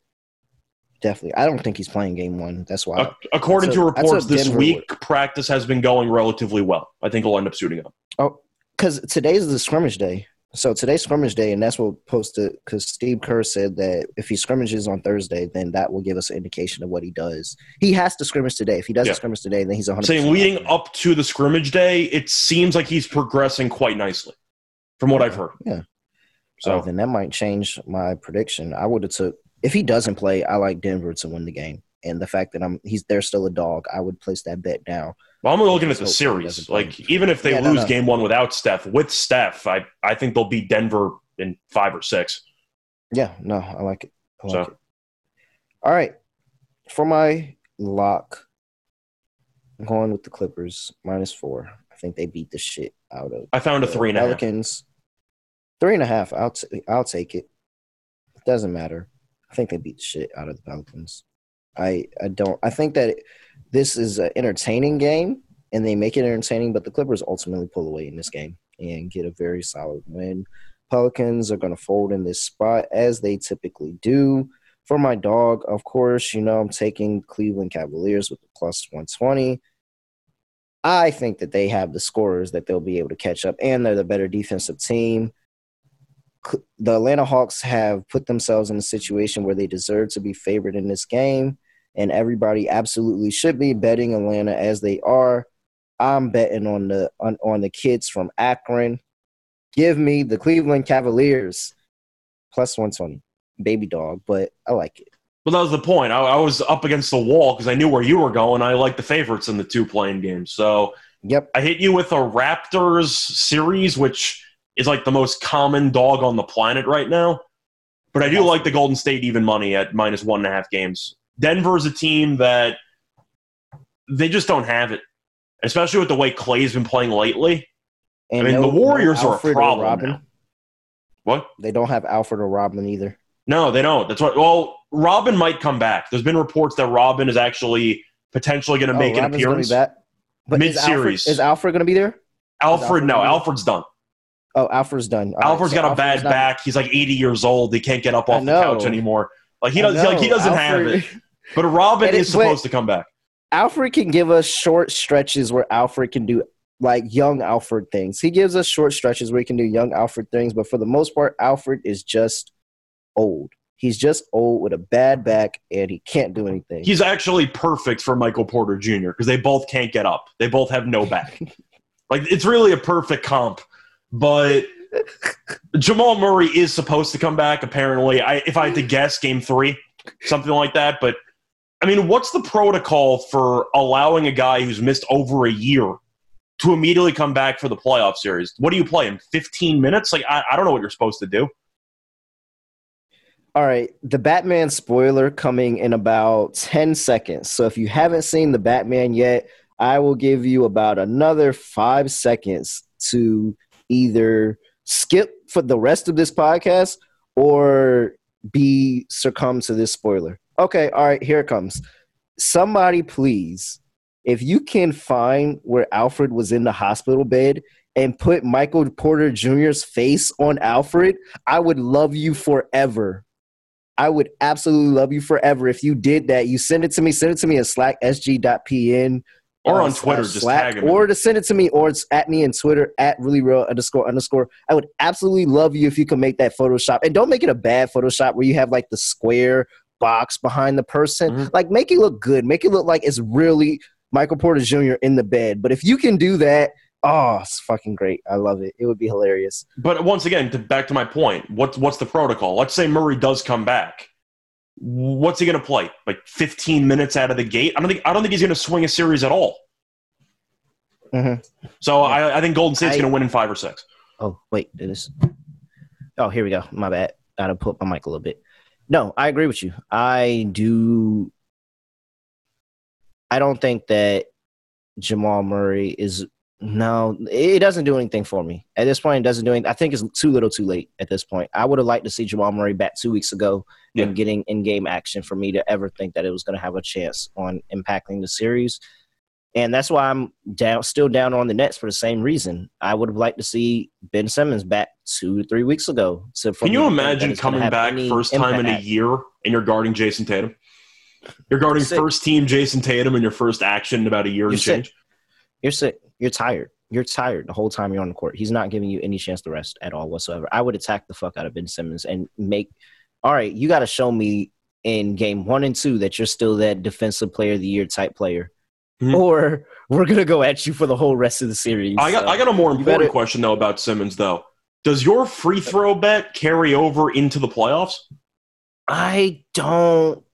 definitely. I don't think he's playing game one. That's why. according to reports this week, would. practice has been going relatively well. I think he'll end up suiting up. Oh, because today's the scrimmage day. So today's scrimmage day, and that's what posted because Steve Kerr said that if he scrimmages on Thursday, then that will give us an indication of what he does. He has to scrimmage today. If he doesn't yeah. scrimmage today, then he's 100. Saying leading up to the scrimmage day, it seems like he's progressing quite nicely from what I've heard. Yeah. So oh, then that might change my prediction. I would have took if he doesn't play. I like Denver to win the game, and the fact that I'm he's they're still a dog. I would place that bet now. Well, I'm looking at the series. Like even if they yeah, lose no, no. game one without Steph, with Steph, I I think they'll beat Denver in five or six. Yeah, no, I like it. I like So- it. All right. For my lock, I'm going with the Clippers minus four. I think they beat the shit out of I found a the three and a half. Pelicans. Three and a half. I'll t- I'll take it. It doesn't matter. I think they beat the shit out of the Pelicans. I I don't. I think that it- this is an entertaining game, and they make it entertaining. But the Clippers ultimately pull away in this game and get a very solid win. Pelicans are going to fold in this spot as they typically do. For my dog, of course, you know I'm taking Cleveland Cavaliers with the plus 120. I think that they have the scorers that they'll be able to catch up, and they're the better defensive team. The Atlanta Hawks have put themselves in a situation where they deserve to be favored in this game, and everybody absolutely should be betting Atlanta as they are. I'm betting on the on, on the kids from Akron. Give me the Cleveland Cavaliers plus 120, baby dog, but I like it. Well, that was the point. I, I was up against the wall because I knew where you were going. I like the favorites in the two play-in games. So Yep. I hit you with a Raptors series, which is like the most common dog on the planet right now. But I do like the Golden State even money at minus one and a half games. Denver's a team that they just don't have it, especially with the way Clay's been playing lately. And I mean, no- the Warriors no are a problem Robin. now. What? They don't have Alfred or Robin either. No, they don't. That's what. Well, Robin might come back. There's been reports that Robin is actually potentially going to oh, make an Oh, Robin's gonna appearance. Be. But is Alfred, Mid-series. is Alfred going to be there? Alfred, Alfred no, Alfred's done. Oh, Alfred's done. All right, Alfred's so got a bad back. He's like 80 years old. He can't get up off the couch anymore. Like he doesn't. Like he doesn't have it. But Robin it- is but- supposed to come back. Alfred can give us short stretches where Alfred can do like young Alfred things. He gives us short stretches where he can do young Alfred things, but for the most part, Alfred is just old. He's just old with a bad back and he can't do anything. He's actually perfect for Michael Porter Jr. because they both can't get up. They both have no back. like it's really a perfect comp. But Jamal Murray is supposed to come back. Apparently, I if I had to guess, Game Three, something like that. But I mean, what's the protocol for allowing a guy who's missed over a year to immediately come back for the playoff series? What do you play him? Fifteen minutes? Like I, I don't know what you're supposed to do. All right, the Batman spoiler coming in about 10 seconds. So if you haven't seen the Batman yet, I will give you about another five seconds to either skip for the rest of this podcast or be succumb to this spoiler. Okay, all right, here it comes. Somebody, please, if you can find where Alfred was in the hospital bed and put Michael Porter Jr.'s face on Alfred, I would love you forever. I would absolutely love you forever if you did that. You send it to me, send it to me at slack sg.pn Or uh, on Twitter, just Slack, tag him. or to send it to me, or it's at me in Twitter at really real underscore underscore. I would absolutely love you if you could make that Photoshop, and don't make it a bad Photoshop where you have like the square box behind the person. Mhm. Like make it look good, make it look like it's really Michael Porter Jr. in the bed. But if you can do that, oh, it's fucking great. I love it. It would be hilarious. But once again, to, back to my point, what's what's the protocol? Let's say Murray does come back. What's he going to play? Like 15 minutes out of the gate? I don't think I don't think he's going to swing a series at all. Mhm. So I, I think Golden State's going to win in five or six. Oh, wait, did this? Oh, here we go. My bad. Gotta put my mic a little bit. No, I agree with you. I do. I don't think that Jamal Murray is. No, it doesn't do anything for me at this point. It doesn't do anything. I think it's too little, too late at this point. I would have liked to see Jamal Murray back two weeks ago Yeah. and getting in-game action for me to ever think that it was going to have a chance on impacting the series. And that's why I'm down, still down on the Nets for the same reason. I would have liked to see Ben Simmons back two to three weeks ago. So for Can you to think that imagine coming back first time in a year and you're guarding Jayson Tatum? You're guarding first team Jayson Tatum in your first action in about a year You're and sick. change. You're sick. You're tired. You're tired the whole time you're on the court. He's not giving you any chance to rest at all whatsoever. I would attack the fuck out of Ben Simmons and make. All right, you got to show me in game one and two that you're still that defensive player of the year type player, Mhm. or we're gonna go at you for the whole rest of the series. I got So, I got a more important better- question though about Simmons though. Does your free throw bet carry over into the playoffs? I don't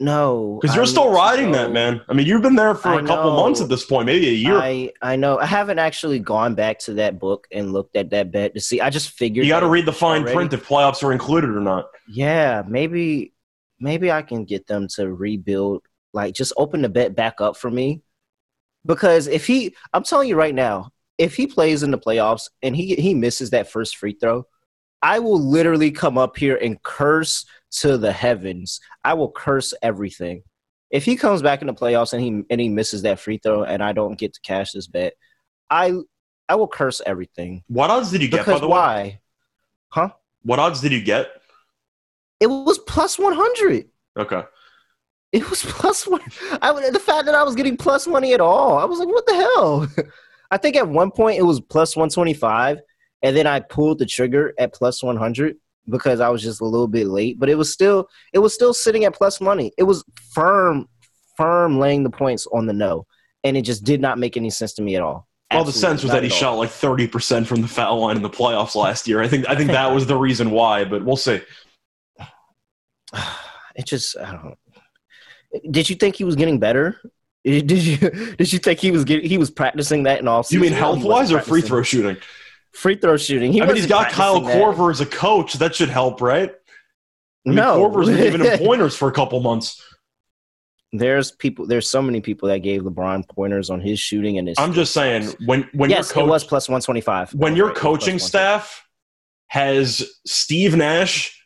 know Because you're still riding that, man. I mean, you've been there for I a couple know. months at this point, maybe a year. I I know. I haven't actually gone back to that book and looked at that bet to see. I just figured you got to read the fine already. print if playoffs are included or not. Yeah, maybe maybe I can get them to rebuild, like just open the bet back up for me. Because if he, I'm telling you right now, if he plays in the playoffs and he he misses that first free throw, I will literally come up here and curse to the heavens. I will curse everything. If he comes back in the playoffs and he and he misses that free throw and I don't get to cash this bet, I I will curse everything. What odds did you get? Because by the way? why? Huh? What odds did you get? It was plus one hundred. Okay. It was plus one. I the fact that I was getting plus money at all, I was like, what the hell? I think at one point it was plus one twenty five, and then I pulled the trigger at plus one hundred because I was just a little bit late. But it was still it was still sitting at plus money. It was firm, firm laying the points on the no, and it just did not make any sense to me at all. Well, the sense was that he shot like thirty percent from the foul line in the playoffs last year. I think I think that was the reason why, but we'll see. it just I don't. Did you think he was getting better? Did you did you think he was getting he was practicing that in all? You mean season? No, he health wise or free throw shooting? Free throw shooting. He I mean, he's got Kyle practicing that. Korver as a coach. That should help, right? I mean, No, Korver's been giving him pointers for a couple months. there's people. There's so many people that gave LeBron pointers on his shooting and his. I'm just saying when when yes, your it was plus one twenty five. when your coaching staff has Steve Nash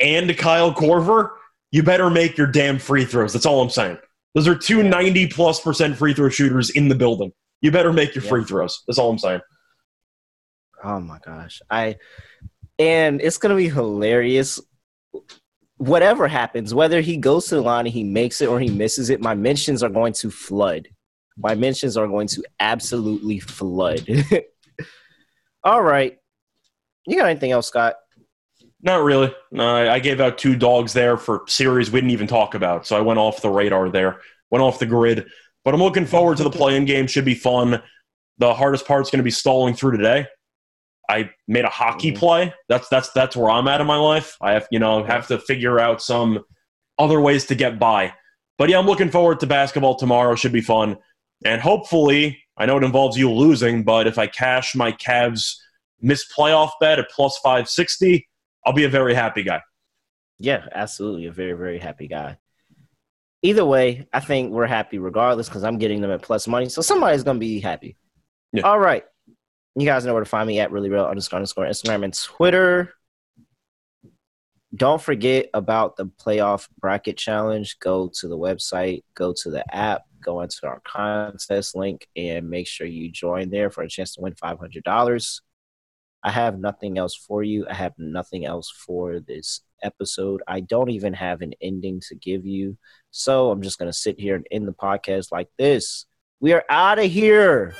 and Kyle Korver, you better make your damn free throws. That's all I'm saying. Those are two 90 plus percent free throw shooters in the building. You better make your Yeah. free throws. That's all I'm saying. Oh my gosh, I and it's gonna be hilarious. Whatever happens, whether he goes to the line and he makes it or he misses it, my mentions are going to flood. My mentions are going to absolutely flood. All right, you got anything else, Scott? Not really. No, I gave out two dogs there for series we didn't even talk about, so I went off the radar there, went off the grid. But I'm looking forward to the play-in game. Should be fun. The hardest part's going to be stalling through today. I made a hockey Mhm. play. That's that's that's where I'm at in my life. I have you know have to figure out some other ways to get by. But yeah, I'm looking forward to basketball tomorrow. Should be fun, and hopefully, I know it involves you losing, but if I cash my Cavs missed playoff bet at plus five sixty, I'll be a very happy guy. Yeah, absolutely. A very, very happy guy. Either way, I think we're happy regardless because I'm getting them at plus money. So somebody's going to be happy. Yeah. All right. You guys know where to find me at really real underscore underscore Instagram and Twitter. Don't forget about the playoff bracket challenge. Go to the website, go to the app, go into our contest link, and make sure you join there for a chance to win $500. I have nothing else for you. I have nothing else for this episode. I don't even have an ending to give you. So I'm just going to sit here and end the podcast like this. We are out of here.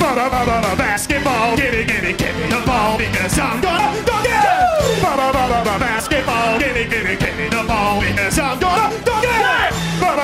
Basketball, gimme, gimme, gimme the ball because I'm gonna dunk it. Ba-ba-ba-ba-ba, Basketball, gimme, gimme, gimme the ball because I'm gonna dunk it.